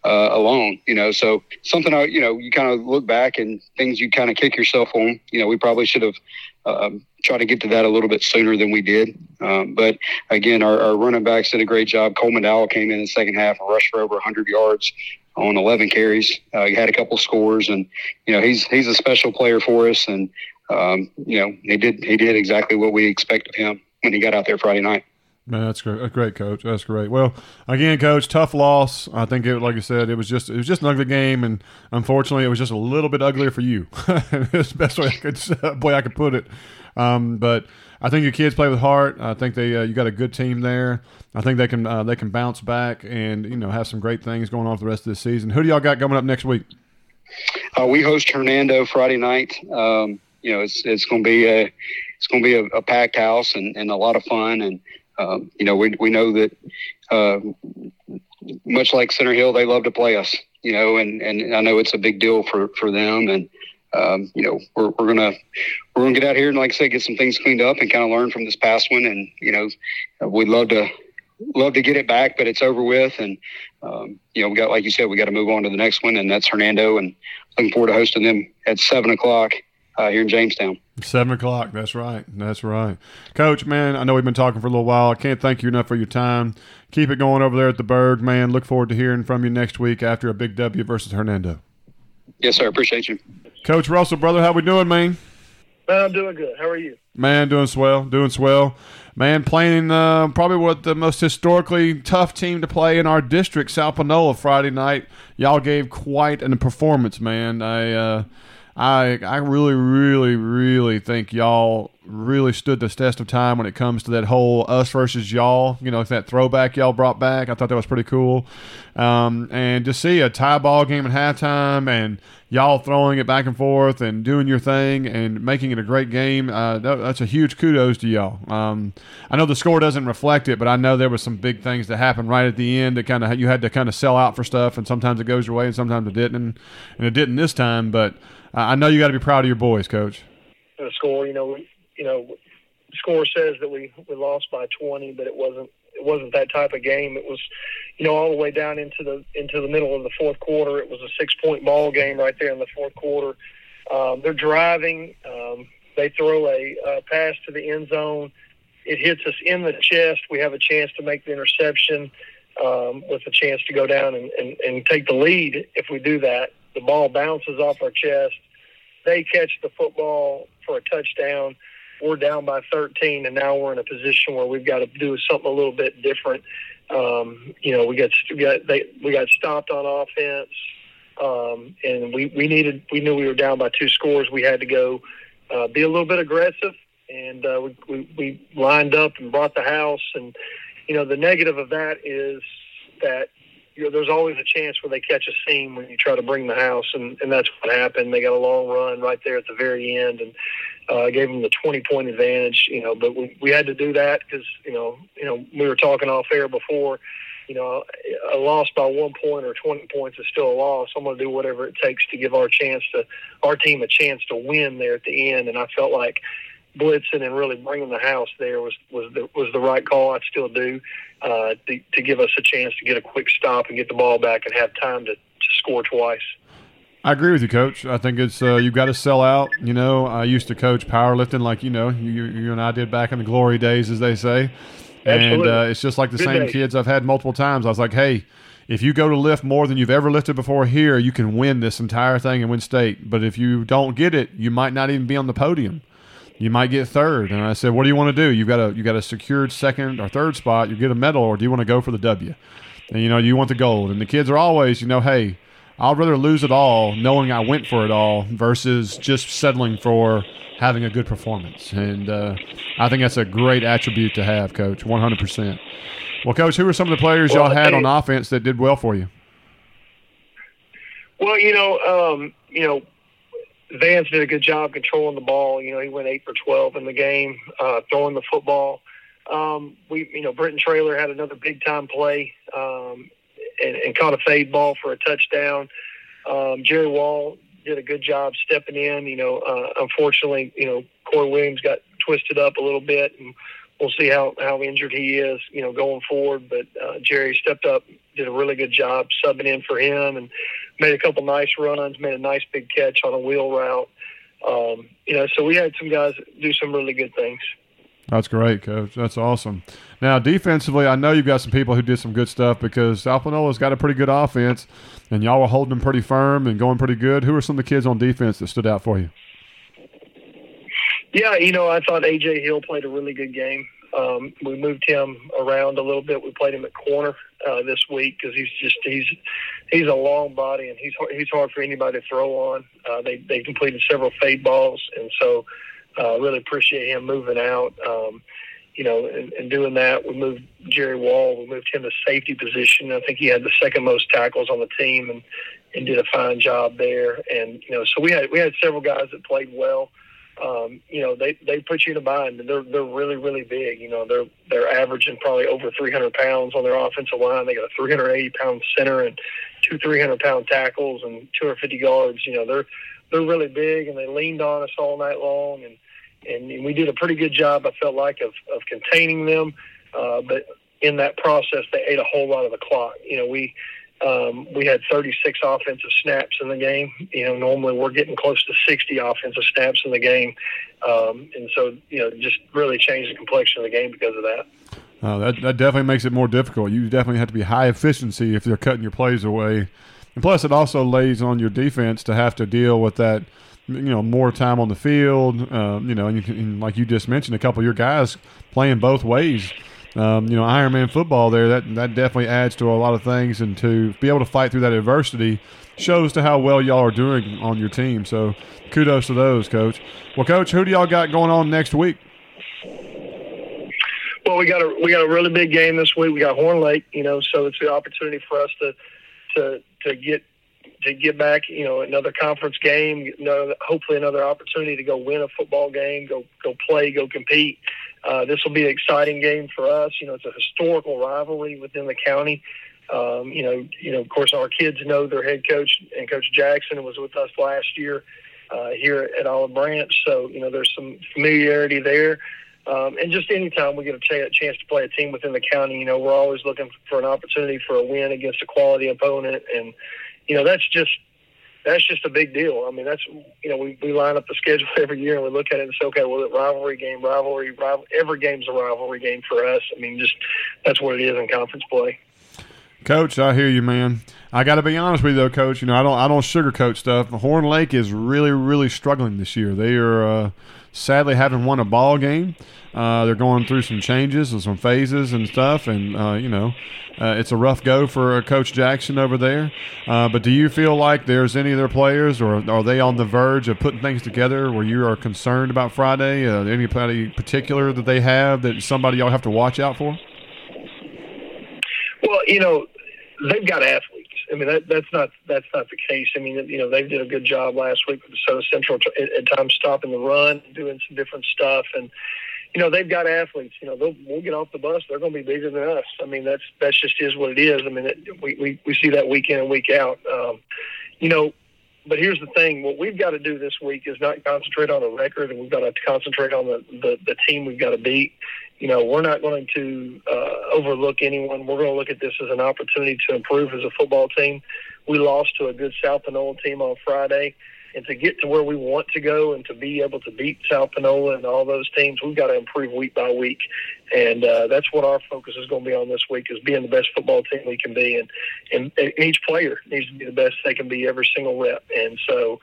Uh, alone, you know, so something I, you know, you kind of look back and things you kind of kick yourself on. You know, we probably should have um, tried to get to that a little bit sooner than we did. Um, but again, our, our running backs did a great job. Coleman Dowell came in the second half and rushed for over 100 yards on 11 carries. Uh, he had a couple scores, and you know, he's he's a special player for us, and um, you know, he did he did exactly what we expected him when he got out there Friday night. Man, that's great. Great, coach. That's great. Well, again, coach, tough loss. I think it, like I said, it was just it was just an ugly game, and unfortunately, it was just a little bit uglier for you. That's the best way I could boy I could put it. Um, but I think your kids play with heart. I think they uh, you got a good team there. I think they can uh, they can bounce back and you know have some great things going on for the rest of the season. Who do y'all got coming up next week? Uh, we host Hernando Friday night. Um, you know, it's it's going to be a it's going to be a, a, packed house and, and a lot of fun and um, you know, we, we know that uh, much like Center Hill, they love to play us, you know, and, and I know it's a big deal for, for them. And, um, you know, we're, we're going to, we're going to get out here and like I said, get some things cleaned up and kind of learn from this past one. And, you know, we'd love to, love to get it back, but it's over with. And um, you know, we got like you said, we got to move on to the next one, and that's Hernando. And looking forward to hosting them at seven o'clock uh, here in Jamestown. Seven o'clock. That's right. That's right. Coach, man, I know we've been talking for a little while. I can't thank you enough for your time. Keep it going over there at the Berg, man. Look forward to hearing from you next week after a big W versus Hernando. Yes, sir. Appreciate you. Coach Russell, brother, how we doing, man? Man, I'm doing good. How are you? Man, doing swell, doing swell. Man, playing uh, probably what the most historically tough team to play in our district, South Panola, Friday night. Y'all gave quite a performance, man. I, uh, I, I really, really, really think y'all really stood the test of time when it comes to that whole us versus y'all. You know, that throwback y'all brought back. I thought that was pretty cool. Um, and to see a tie ball game at halftime and y'all throwing it back and forth and doing your thing and making it a great game, uh, that, that's a huge kudos to y'all. Um, I know the score doesn't reflect it, but I know there was some big things that happened right at the end that kind of you had to kind of sell out for stuff, and sometimes it goes your way and sometimes it didn't, and, it didn't this time. But uh, I know you got to be proud of your boys, Coach. The score, you know, we, you know, score says that we we lost by 20, but it wasn't it wasn't that type of game. It was, you know, all the way down into the into the middle of the fourth quarter. It was a six point ball game right there in the fourth quarter. Um, they're driving. Um, they throw a pass to the end zone. It hits us in the chest. We have a chance to make the interception um, with a chance to go down and, and, and take the lead. If we do that, the ball bounces off our chest. They catch the football for a touchdown. We're down by 13, and now we're in a position where we've got to do something a little bit different. Um, you know, we got we got they, we got stopped on offense, um, and we we needed we knew we were down by two scores. We had to go uh, be a little bit aggressive, and uh, we, we we lined up and brought the house. And you know, the negative of that is that you know, there's always a chance where they catch a seam when you try to bring the house, and, and that's what happened. They got a long run right there at the very end, and uh, gave them the 20 point advantage. You know, but we we had to do that because you know you know we were talking off air before. You know, a loss by one point or 20 points is still a loss. I'm going to do whatever it takes to give our chance to our team a chance to win there at the end. And I felt like blitzing and really bringing the house there was was the, was the right call. I'd still do uh, to, to give us a chance to get a quick stop and get the ball back and have time to, to score twice. I agree with you, Coach. I think it's uh, you've got to sell out. You know, I used to coach powerlifting, like you know, you, you and I did back in the glory days, as they say. And uh, it's just like the Good same day. kids I've had multiple times. I was like, hey, if you go to lift more than you've ever lifted before here, you can win this entire thing and win state. But if you don't get it, you might not even be on the podium. You might get third. And I said, what do you want to do? You've got a you got a secured second or third spot. You get a medal, or do you want to go for the W? And you know, you want the gold. And the kids are always, you know, hey, I'd rather lose it all knowing I went for it all versus just settling for having a good performance. And uh, I think that's a great attribute to have, Coach. One hundred percent. Well, Coach, who are some of the players Well, y'all had hey- on offense that did well for you? Well, you know, um, you know, Vance did a good job controlling the ball. You know, he went eight for twelve in the game, uh, throwing the football. Um, we, you know, Britton Trailer had another big time play um, and, and caught a fade ball for a touchdown. Um, Jerry Wall did a good job stepping in. You know, uh, unfortunately, you know, Corey Williams got twisted up a little bit, and we'll see how how injured he is. You know, going forward. But uh, Jerry stepped up, did a really good job subbing in for him, and made a couple nice runs, made a nice big catch on a wheel route. Um, you know, so we had some guys do some really good things. That's great, Coach. That's awesome. Now, defensively, I know you've got some people who did some good stuff because South Panola's got a pretty good offense, and y'all were holding them pretty firm and going pretty good. Who are some of the kids on defense that stood out for you? Yeah, you know, I thought AJ Hill played a really good game. Um, we moved him around a little bit. We played him at corner uh, this week because he's just he's he's a long body and he's he's hard for anybody to throw on. Uh, they they completed several fade balls, and so uh, really appreciate him moving out. Um, you know, and, and doing that, we moved Jerry Wall. We moved him to safety position. I think he had the second most tackles on the team, and and did a fine job there. And you know, so we had we had several guys that played well um, you know, they they put you in a bind. And they're they're really really big. You know, they're they're averaging probably over 300 pounds on their offensive line. They got a 380 pound center and two 300 pound tackles and 250 guards. You know, they're they're really big, and they leaned on us all night long, and and we did a pretty good job. I felt like of of containing them, uh, but. in that process, they ate a whole lot of the clock. You know, we um, we had 36 offensive snaps in the game. You know, normally we're getting close to 60 offensive snaps in the game, um, and so you know, just really changed the complexion of the game because of that. Uh, that that definitely makes it more difficult. You definitely have to be high efficiency if they're cutting your plays away, and plus it also lays on your defense to have to deal with that. You know, more time on the field. Um, you know, and, you can, and like you just mentioned, a couple of your guys playing both ways. Um, you know, Ironman football there that that definitely adds to a lot of things, and to be able to fight through that adversity shows to how well y'all are doing on your team. So, kudos to those, coach. Well, coach, who do y'all got going on next week? Well, we got a we got a really big game this week. We got Horn Lake, you know, so it's the opportunity for us to to to get to get back, you know, another conference game. Know, hopefully another opportunity to go win a football game, go go play, go compete. Uh, this will be an exciting game for us. You know, it's a historical rivalry within the county. Um, you know, you know, of course, our kids know their head coach and Coach Jackson was with us last year uh, here at Olive Branch, so you know there's some familiarity there. Um, and just anytime we get a ch- chance to play a team within the county, you know, we're always looking for an opportunity for a win against a quality opponent, and you know that's just that's just a big deal. I mean, that's you know we, we line up the schedule every year and we look at it and say, okay, well, the rivalry game, rivalry, rival, every game's a rivalry game for us. I mean, just that's what it is in conference play. Coach, I hear you, man. I got to be honest with you, though, Coach. You know, I don't, I don't sugarcoat stuff. Horn Lake is really, really struggling this year. They are uh, sadly haven't won a ball game. Uh, they're going through some changes and some phases and stuff, and uh, you know, uh, it's a rough go for uh, Coach Jackson over there. Uh, but do you feel like there's any of their players, or are they on the verge of putting things together where you are concerned about Friday? Uh, anybody particular that they have that somebody y'all have to watch out for? Well, you know, they've got athletes. I mean, that, that's not that's not the case. I mean, you know, they did a good job last week with South Central at, at times stopping the run, doing some different stuff, and you know, they've got athletes. You know, they'll, we'll get off the bus. They're going to be bigger than us. I mean, that's that's just is what it is. I mean, it, we, we we see that week in and week out. Um, you know, but here's the thing: what we've got to do this week is not concentrate on a record, and we've got to concentrate on the the, the team we've got to beat. You know, we're not going to uh, overlook anyone. We're going to look at this as an opportunity to improve as a football team. We lost to a good South Panola team on Friday and to get to where we want to go and to be able to beat South Panola and all those teams, we've got to improve week by week, and uh, that's what our focus is going to be on this week: is being the best football team we can be, and, and and each player needs to be the best they can be every single rep. And so,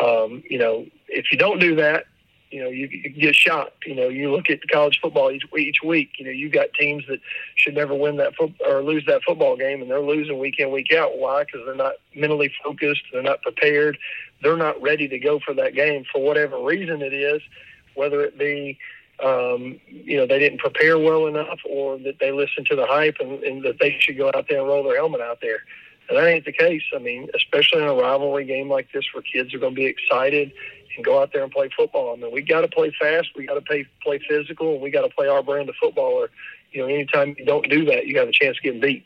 um, you know, if you don't do that, you know, you, you get shot. You know, you look at college football each, each week. You know, you got teams that should never win that foot or lose that football game, and they're losing week in, week out. Why? Because they're not mentally focused. They're not prepared. They're not ready to go for that game for whatever reason it is, whether it be um, you know they didn't prepare well enough, or that they listened to the hype and, and that they should go out there and roll their helmet out there. And that ain't the case. I mean, especially in a rivalry game like this, where kids are going to be excited and go out there and play football. I mean, we got to play fast, we got to play play physical, and we got to play our brand of football. Or, you know, anytime you don't do that, you have a chance of getting beat.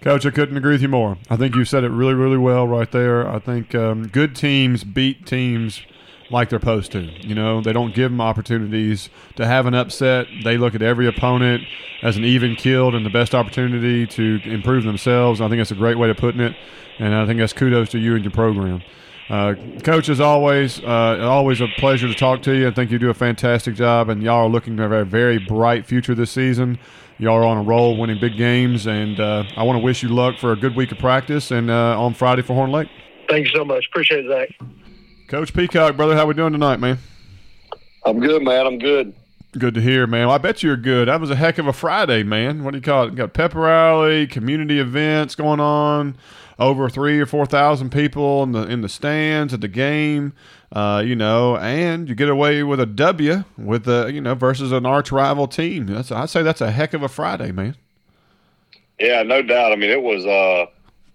Coach, I couldn't agree with you more. I think you said it really, really well right there. I think um, good teams beat teams like they're supposed to. You know, they don't give them opportunities to have an upset. They look at every opponent as an even killed and the best opportunity to improve themselves. I think that's a great way of putting it, and I think that's kudos to you and your program. Uh, Coach, as always, uh, always a pleasure to talk to you. I think you do a fantastic job, and y'all are looking at a very bright future this season. Y'all are on a roll, winning big games, and uh, I want to wish you luck for a good week of practice and uh, on Friday for Horn Lake. Thank you so much. Appreciate it, Zach. Coach Peacock, brother, how we doing tonight, man? I'm good, man. I'm good. Good to hear, man. Well, I bet you're good. That was a heck of a Friday, man. What do you call it? You got pep rally, community events going on, over three or four thousand people in the in the stands at the game. Uh, you know, and you get away with a W with the you know versus an arch rival team. That's I'd say that's a heck of a Friday, man. Yeah, no doubt. I mean, it was uh,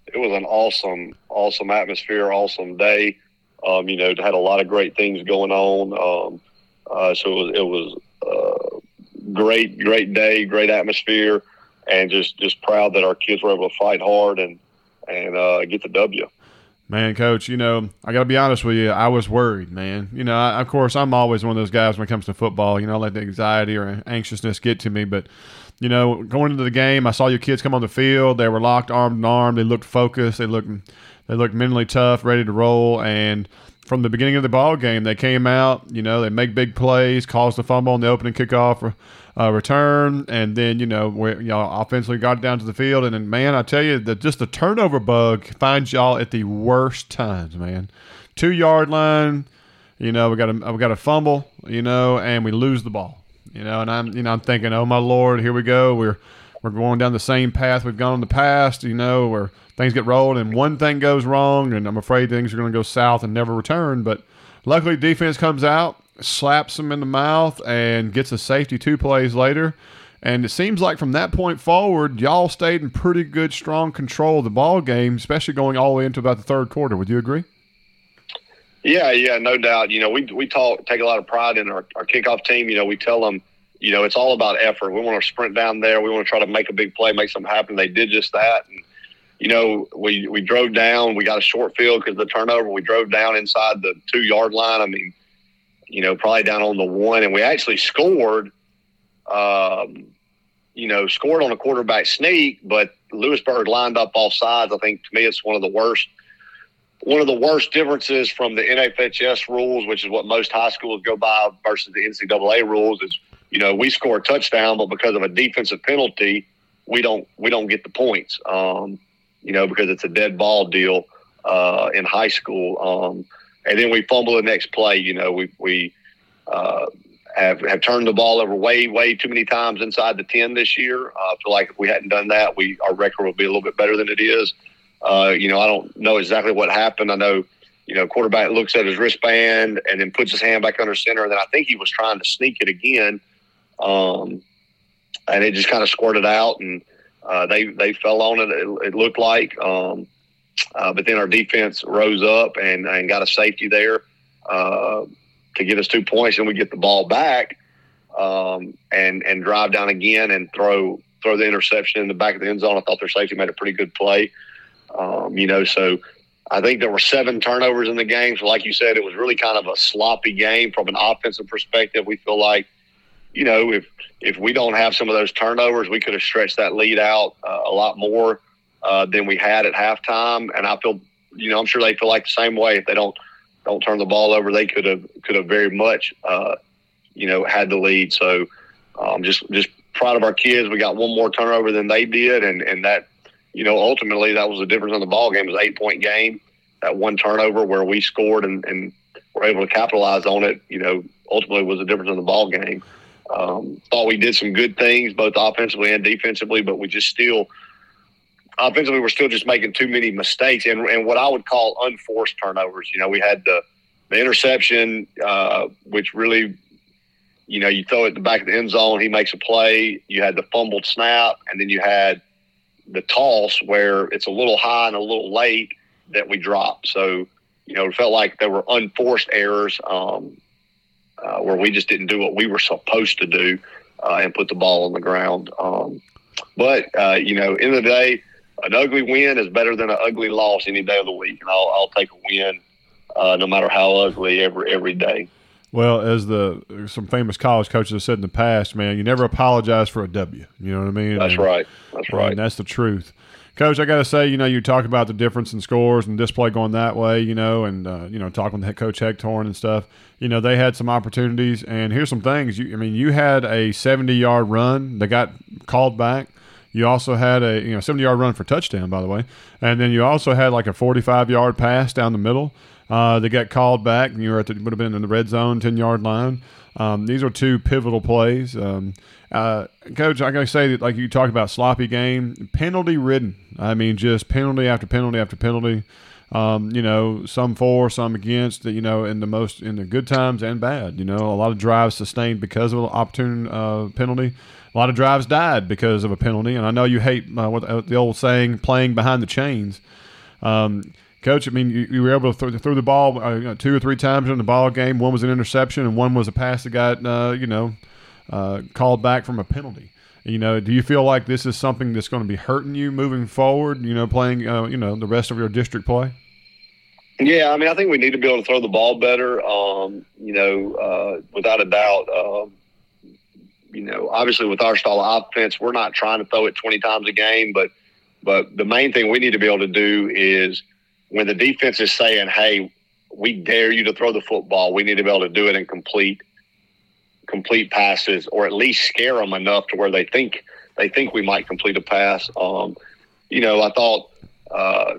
it was an awesome, awesome atmosphere, awesome day. Um, you know, had a lot of great things going on. Um, uh, so it was, it was uh, great, great day, great atmosphere, and just just proud that our kids were able to fight hard and and uh, get the W. Man, coach, you know, I got to be honest with you. I was worried, man. You know, I, of course, I'm always one of those guys when it comes to football. You know, I let the anxiety or anxiousness get to me. But, you know, going into the game, I saw your kids come on the field. They were locked arm in arm. They looked focused. They looked, they looked mentally tough, ready to roll. And from the beginning of the ball game, they came out. You know, they make big plays, caused the fumble on the opening kickoff uh, return, and then you know know offensively got down to the field, and then man, I tell you that just the turnover bug finds y'all at the worst times, man. Two yard line, you know we got a we got a fumble, you know, and we lose the ball, you know, and I'm you know I'm thinking, oh my lord, here we go, we're we're going down the same path we've gone in the past, you know, where things get rolled and one thing goes wrong, and I'm afraid things are going to go south and never return, but. Luckily, defense comes out, slaps him in the mouth, and gets a safety two plays later. And it seems like from that point forward, y'all stayed in pretty good, strong control of the ball game, especially going all the way into about the third quarter. Would you agree? Yeah, yeah, no doubt. You know, we we talk take a lot of pride in our, our kickoff team. You know, we tell them, you know, it's all about effort. We want to sprint down there. We want to try to make a big play, make something happen. They did just that. And, you know, we we drove down. We got a short field because the turnover. We drove down inside the two yard line. I mean, you know, probably down on the one, and we actually scored. Um, you know, scored on a quarterback sneak, but Lewisburg lined up all sides. I think to me, it's one of the worst. One of the worst differences from the NFHS rules, which is what most high schools go by, versus the NCAA rules, is you know we score a touchdown, but because of a defensive penalty, we don't we don't get the points. Um, you know, because it's a dead ball deal uh, in high school. Um, and then we fumble the next play. You know, we we uh, have have turned the ball over way way too many times inside the ten this year. Uh, I feel like if we hadn't done that, we our record would be a little bit better than it is. Uh, you know, I don't know exactly what happened. I know. You know, quarterback looks at his wristband and then puts his hand back under center. And then I think he was trying to sneak it again. Um, and it just kind of squirted out. And uh, they they fell on it. It, it looked like, um, uh, but then our defense rose up and, and got a safety there uh, to get us two points, and we get the ball back um, and and drive down again and throw throw the interception in the back of the end zone. I thought their safety made a pretty good play. Um, you know, so I think there were seven turnovers in the game. So, like you said, it was really kind of a sloppy game from an offensive perspective. We feel like you know, if if we don't have some of those turnovers, we could have stretched that lead out uh, a lot more uh, than we had at halftime. And I feel, you know, I'm sure they feel like the same way. If they don't don't turn the ball over, they could have could have very much, uh, you know, had the lead. So, um, just just proud of our kids. We got one more turnover than they did, and and that, you know, ultimately that was the difference in the ball game. It was an eight point game. That one turnover where we scored and and were able to capitalize on it. You know, ultimately was the difference in the ball game. Um, thought we did some good things both offensively and defensively, but we just still offensively we're still just making too many mistakes and, and what I would call unforced turnovers. You know, we had the the interception, uh, which really, you know, you throw it at the back of the end zone, he makes a play. You had the fumbled snap, and then you had the toss where it's a little high and a little late that we dropped. So, you know, it felt like there were unforced errors. Um, uh, where we just didn't do what we were supposed to do uh, and put the ball on the ground. Um, but uh, you know, in the day, an ugly win is better than an ugly loss any day of the week, and I'll, I'll take a win uh, no matter how ugly every every day. Well, as the some famous college coaches have said in the past, man, you never apologize for a W. You know what I mean? That's and, right. That's right. And that's the truth. Coach, I got to say, you know, you talk about the difference in scores and display going that way, you know, and uh, you know, talking with head coach Hectorn and stuff. You know, they had some opportunities, and here's some things. You, I mean, you had a 70 yard run that got called back. You also had a you know 70 yard run for touchdown, by the way, and then you also had like a 45 yard pass down the middle uh, that got called back. You were at the, would have been in the red zone, 10 yard line. Um, these are two pivotal plays. Um, uh, Coach, I gotta say that, like you talk about sloppy game, penalty ridden. I mean, just penalty after penalty after penalty. Um, you know, some for, some against. You know, in the most in the good times and bad. You know, a lot of drives sustained because of an opportune uh, penalty. A lot of drives died because of a penalty. And I know you hate uh, what uh, the old saying, playing behind the chains. Um, Coach, I mean, you, you, were able to throw, throw the ball uh, two or three times in the ball game. One was an interception, and one was a pass that got uh, you know uh, called back from a penalty. You know, do you feel like this is something that's going to be hurting you moving forward? You know, playing uh, you know the rest of your district play. Yeah, I mean, I think we need to be able to throw the ball better. Um, you know, uh, without a doubt. Um, you know, obviously with our style of offense, we're not trying to throw it 20 times a game, but but the main thing we need to be able to do is when the defense is saying, "Hey, we dare you to throw the football," we need to be able to do it and complete complete passes, or at least scare them enough to where they think they think we might complete a pass. Um, you know, I thought uh,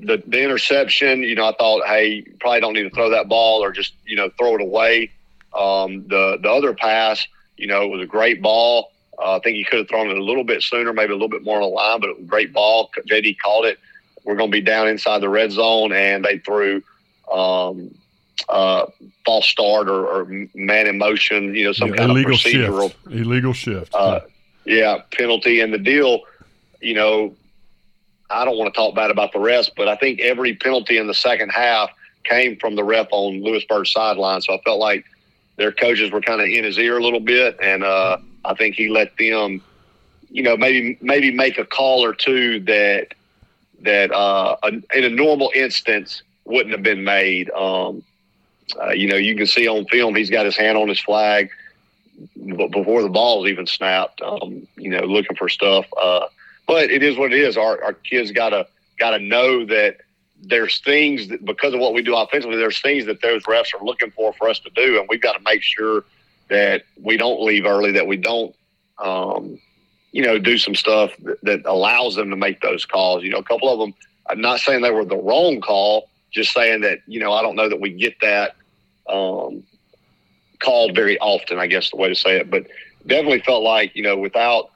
the the interception. You know, I thought, hey, probably don't need to throw that ball, or just you know throw it away. Um, the the other pass, you know, it was a great ball. Uh, I think he could have thrown it a little bit sooner, maybe a little bit more on the line, but it was a great ball. JD called it. We're going to be down inside the red zone, and they threw um, uh, false start or, or man in motion, you know, some Yeah, kind illegal of procedural shift. Illegal shift. uh, yeah, penalty. And the deal, you know, I don't want to talk bad about the rest, but I think every penalty in the second half came from the ref on Lewisburg sideline. So I felt like their coaches were kind of in his ear a little bit, and uh, I think he let them, you know, maybe maybe make a call or two that that uh, in a normal instance wouldn't have been made. Um, uh, you know, you can see on film he's got his hand on his flag before the ball's even snapped. Um, you know, looking for stuff. Uh, but it is what it is. Our our kids gotta gotta know that there's things that because of what we do offensively, there's things that those refs are looking for for us to do, and we've got to make sure that we don't leave early, that we don't. Um, you know, do some stuff that, that allows them to make those calls. You know, a couple of them. I'm not saying they were the wrong call, just saying that you know I don't know that we get that um, called very often. I guess the way to say it, but definitely felt like you know without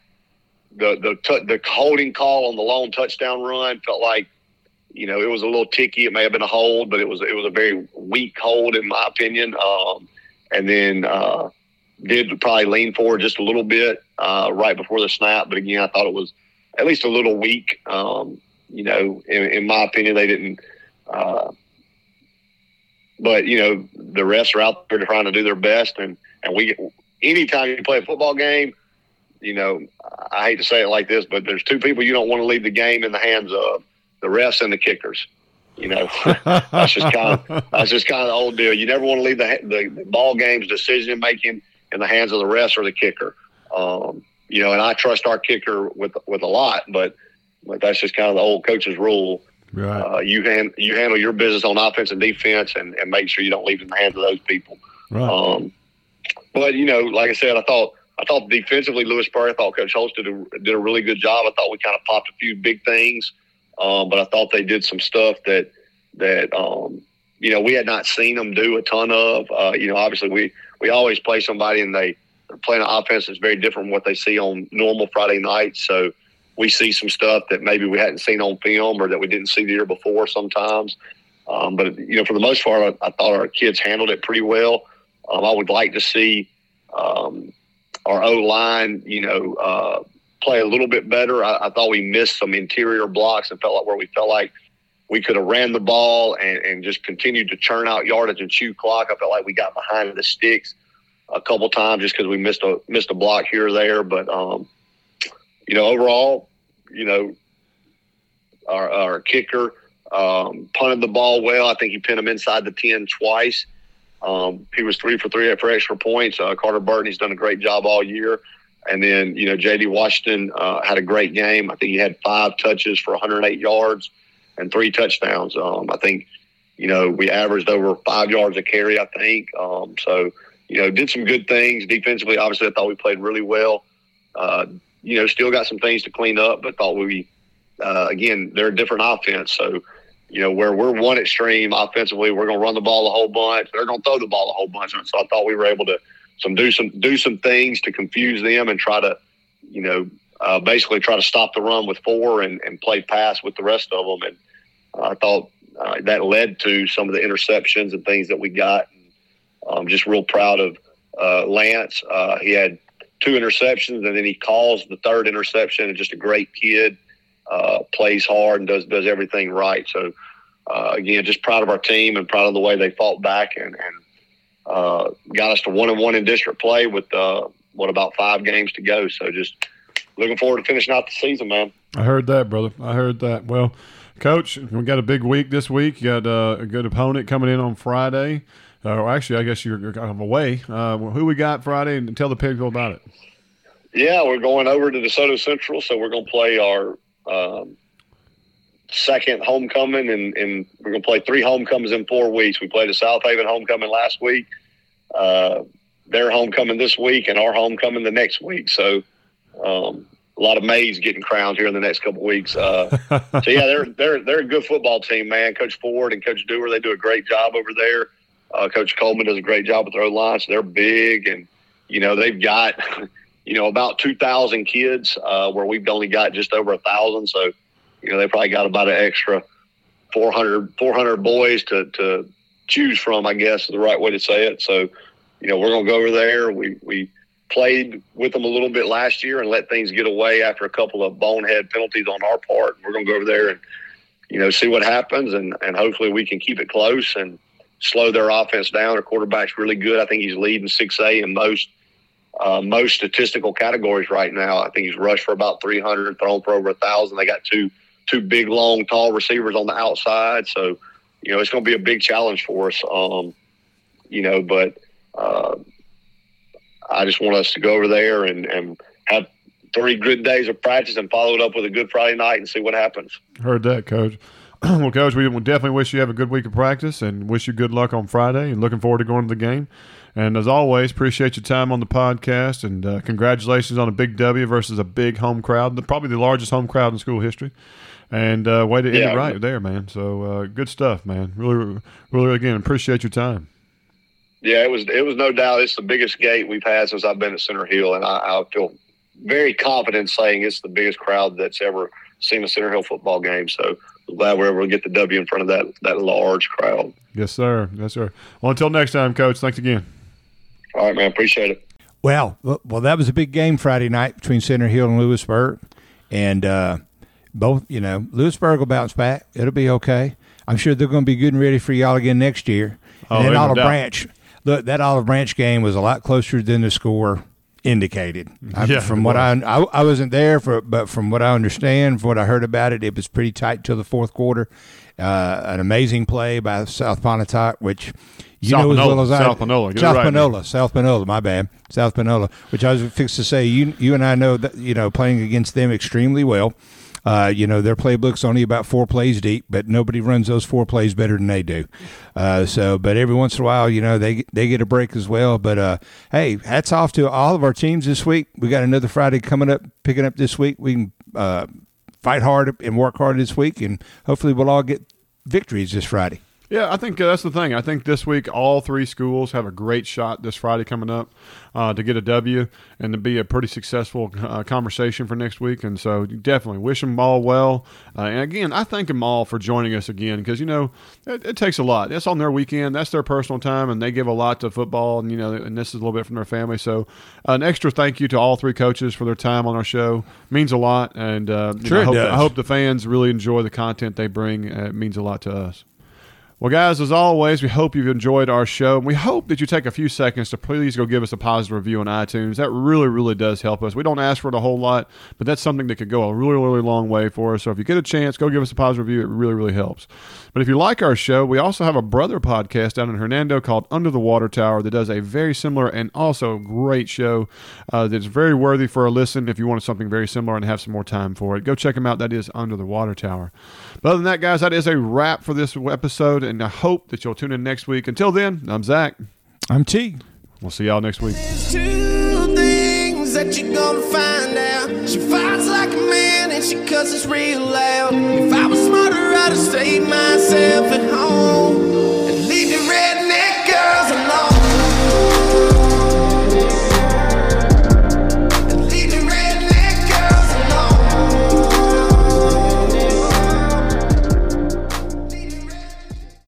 the the t- the holding call on the long touchdown run, felt like you know it was a little ticky. It may have been a hold, but it was it was a very weak hold in my opinion. Um, and then uh, did probably lean forward just a little bit uh, right before the snap, but again I thought it was at least a little weak. Um, you know, in, in my opinion, they didn't. Uh, but you know, the refs are out there trying to do their best, and and we anytime you play a football game, you know, I hate to say it like this, but there's two people you don't want to leave the game in the hands of: the refs and the kickers. You know, that's just kind of that's just kind of the old deal. You never want to leave the the, the ball game's decision making in the hands of the refs or the kicker. Um, you know, and I trust our kicker with with a lot, but but that's just kind of the old coach's rule. Right. Uh, you hand you handle your business on offense and defense, and, and make sure you don't leave it in the hands of those people. Right. Um, but you know, like I said, I thought I thought defensively, Lewisburg, I thought Coach Holst did a, did a really good job. I thought we kind of popped a few big things, um, but I thought they did some stuff that that um, you know we had not seen them do a ton of. Uh, you know, obviously we we always play somebody and they they're playing an offense that's very different from what they see on normal Friday nights. So we see some stuff that maybe we hadn't seen on film or that we didn't see the year before sometimes. Um, but you know, for the most part, I, I thought our kids handled it pretty well. Um, I would like to see um, our O line, you know, uh, play a little bit better. I, I thought we missed some interior blocks and felt like where we felt like we could have ran the ball and, and just continued to churn out yardage and chew clock. I felt like we got behind the sticks a couple times just because we missed a missed a block here or there. But um, you know, overall, you know, our, our kicker um, punted the ball well. I think he pinned him inside the ten twice. Um, he was three for three for extra points. Uh, Carter Burton, he's done a great job all year. And then, you know, J.D. Washington uh, had a great game. I think he had five touches for 108 yards and three touchdowns. Um, I think, you know, we averaged over five yards a carry, I think. Um, so, you know, did some good things defensively. Obviously, I thought we played really well. Uh, you know, still got some things to clean up, but thought we, uh, again, they're a different offense. So, you know, where we're one extreme offensively, we're going to run the ball a whole bunch. They're going to throw the ball a whole bunch. And so I thought we were able to some do some do some things to confuse them and try to, you know, uh, basically try to stop the run with four and, and play pass with the rest of them. And I thought uh, that led to some of the interceptions and things that we got. I'm just real proud of uh, Lance. Uh, he had two interceptions, and then he calls the third interception. And just a great kid, uh, plays hard and does does everything right. So uh, again, just proud of our team and proud of the way they fought back and, and uh, got us to one and one in district play with what about five games to go. So just looking forward to finishing out the season, man. I heard that, brother. I heard that. Well, Coach, we got a big week this week. You got uh, a good opponent coming in on Friday. Uh, or actually, I guess you're, kind of away. Uh, who we got Friday? And tell the people about it. Yeah, we're going over to DeSoto Central, so we're going to play our um, second homecoming, and, and we're going to play three homecomings in four weeks. We played the Southaven homecoming last week, uh, their homecoming this week, and our homecoming the next week. So um, a lot of maids getting crowned here in the next couple weeks. Uh, so yeah, they're they're they're a good football team, man. Coach Ford and Coach Dewar, they do a great job over there. Uh, Coach Coleman does a great job with their O line. So they're big, and you know they've got you know about two thousand kids, uh, where we've only got just over a thousand. So you know they probably got about an extra 400, 400 boys to to choose from. I guess is the right way to say it. So you know we're gonna go over there. We we played with them a little bit last year and let things get away after a couple of bonehead penalties on our part. We're going to go over there and, you know, see what happens and, and hopefully we can keep it close and slow their offense down. Their quarterback's really good. I think he's leading 6A in most uh, most statistical categories right now. I think he's rushed for about 300, thrown for over a thousand. They got two two big, long, tall receivers on the outside. So, you know, it's going to be a big challenge for us. Um, you know, but uh, I just want us to go over there and, and have three good days of practice and follow it up with a good Friday night and see what happens. Heard that, Coach. well, Coach, we definitely wish you have a good week of practice and wish you good luck on Friday and looking forward to going to the game. And as always, appreciate your time on the podcast and uh, congratulations on a big W versus a big home crowd, probably the largest home crowd in school history. And uh, way to end Yeah. it right there, man. So uh, good stuff, man. Really, really, again, appreciate your time. Yeah, it was it was no doubt it's the biggest gate we've had since I've been at Center Hill, and I, I feel very confident saying it's the biggest crowd that's ever seen a Center Hill football game. So glad we're able to get the W in front of that that large crowd. Yes, sir. Yes, sir. Well, until next time, Coach. Thanks again. All right, man. Appreciate it. Well, well, well, that was a big game Friday night between Center Hill and Lewisburg, and uh, both you know Lewisburg will bounce back. It'll be okay. I'm sure they're going to be good and ready for y'all again next year. Oh, and then ain't no Olive doubt. Branch, look, that Olive Branch game was a lot closer than the score indicated. I- Yeah, from what I. I I wasn't there for, but from what I understand, from what I heard about it, it was pretty tight till the fourth quarter. Uh, an amazing play by South Pontotoc, which you South know as well as I South Panola, get South right, man. Panola, South Panola, my bad, South Panola, which I was fixed to say. You you and I know that you know playing against them extremely well. Uh, you know their playbook's only about four plays deep, but nobody runs those four plays better than they do. Uh, so, but every once in a while, you know they they get a break as well. But uh, hey, hats off to all of our teams this week. We got another Friday coming up, picking up this week. We can uh, fight hard and work hard this week, and hopefully we'll all get victories this Friday. Yeah, I think uh, that's the thing. I think this week all three schools have a great shot this Friday coming up uh, to get a W and to be a pretty successful uh, conversation for next week. And so definitely wish them all well. Uh, and again, I thank them all for joining us again because, you know, it, it takes a lot. That's on their weekend. That's their personal time, and they give a lot to football. And, you know, and this is a little bit from their family. So an extra thank you to all three coaches for their time on our show. means a lot. And uh, you know, I hope. I hope the fans really enjoy the content they bring. Uh, it means a lot to us. Well, guys, as always, we hope you've enjoyed our show. And We hope that you take a few seconds to please go give us a positive review on iTunes. That really, really does help us. We don't ask for it a whole lot, but that's something that could go a really, really long way for us. So if you get a chance, go give us a positive review. It really, really helps. But if you like our show, we also have a brother podcast down in Hernando called Under the Water Tower that does a very similar and also great show uh, that's very worthy for a listen if you want something very similar and have some more time for it. Go check them out. That is Under the Water Tower. But other than that, guys, that is a wrap for this episode, and I hope that you'll tune in next week. Until then, I'm Zach. I'm T. We'll see y'all next week that you're gonna find out. She fights like a man and she cusses real loud. If I was smarter, I'd have stayed myself at home and leave the rest.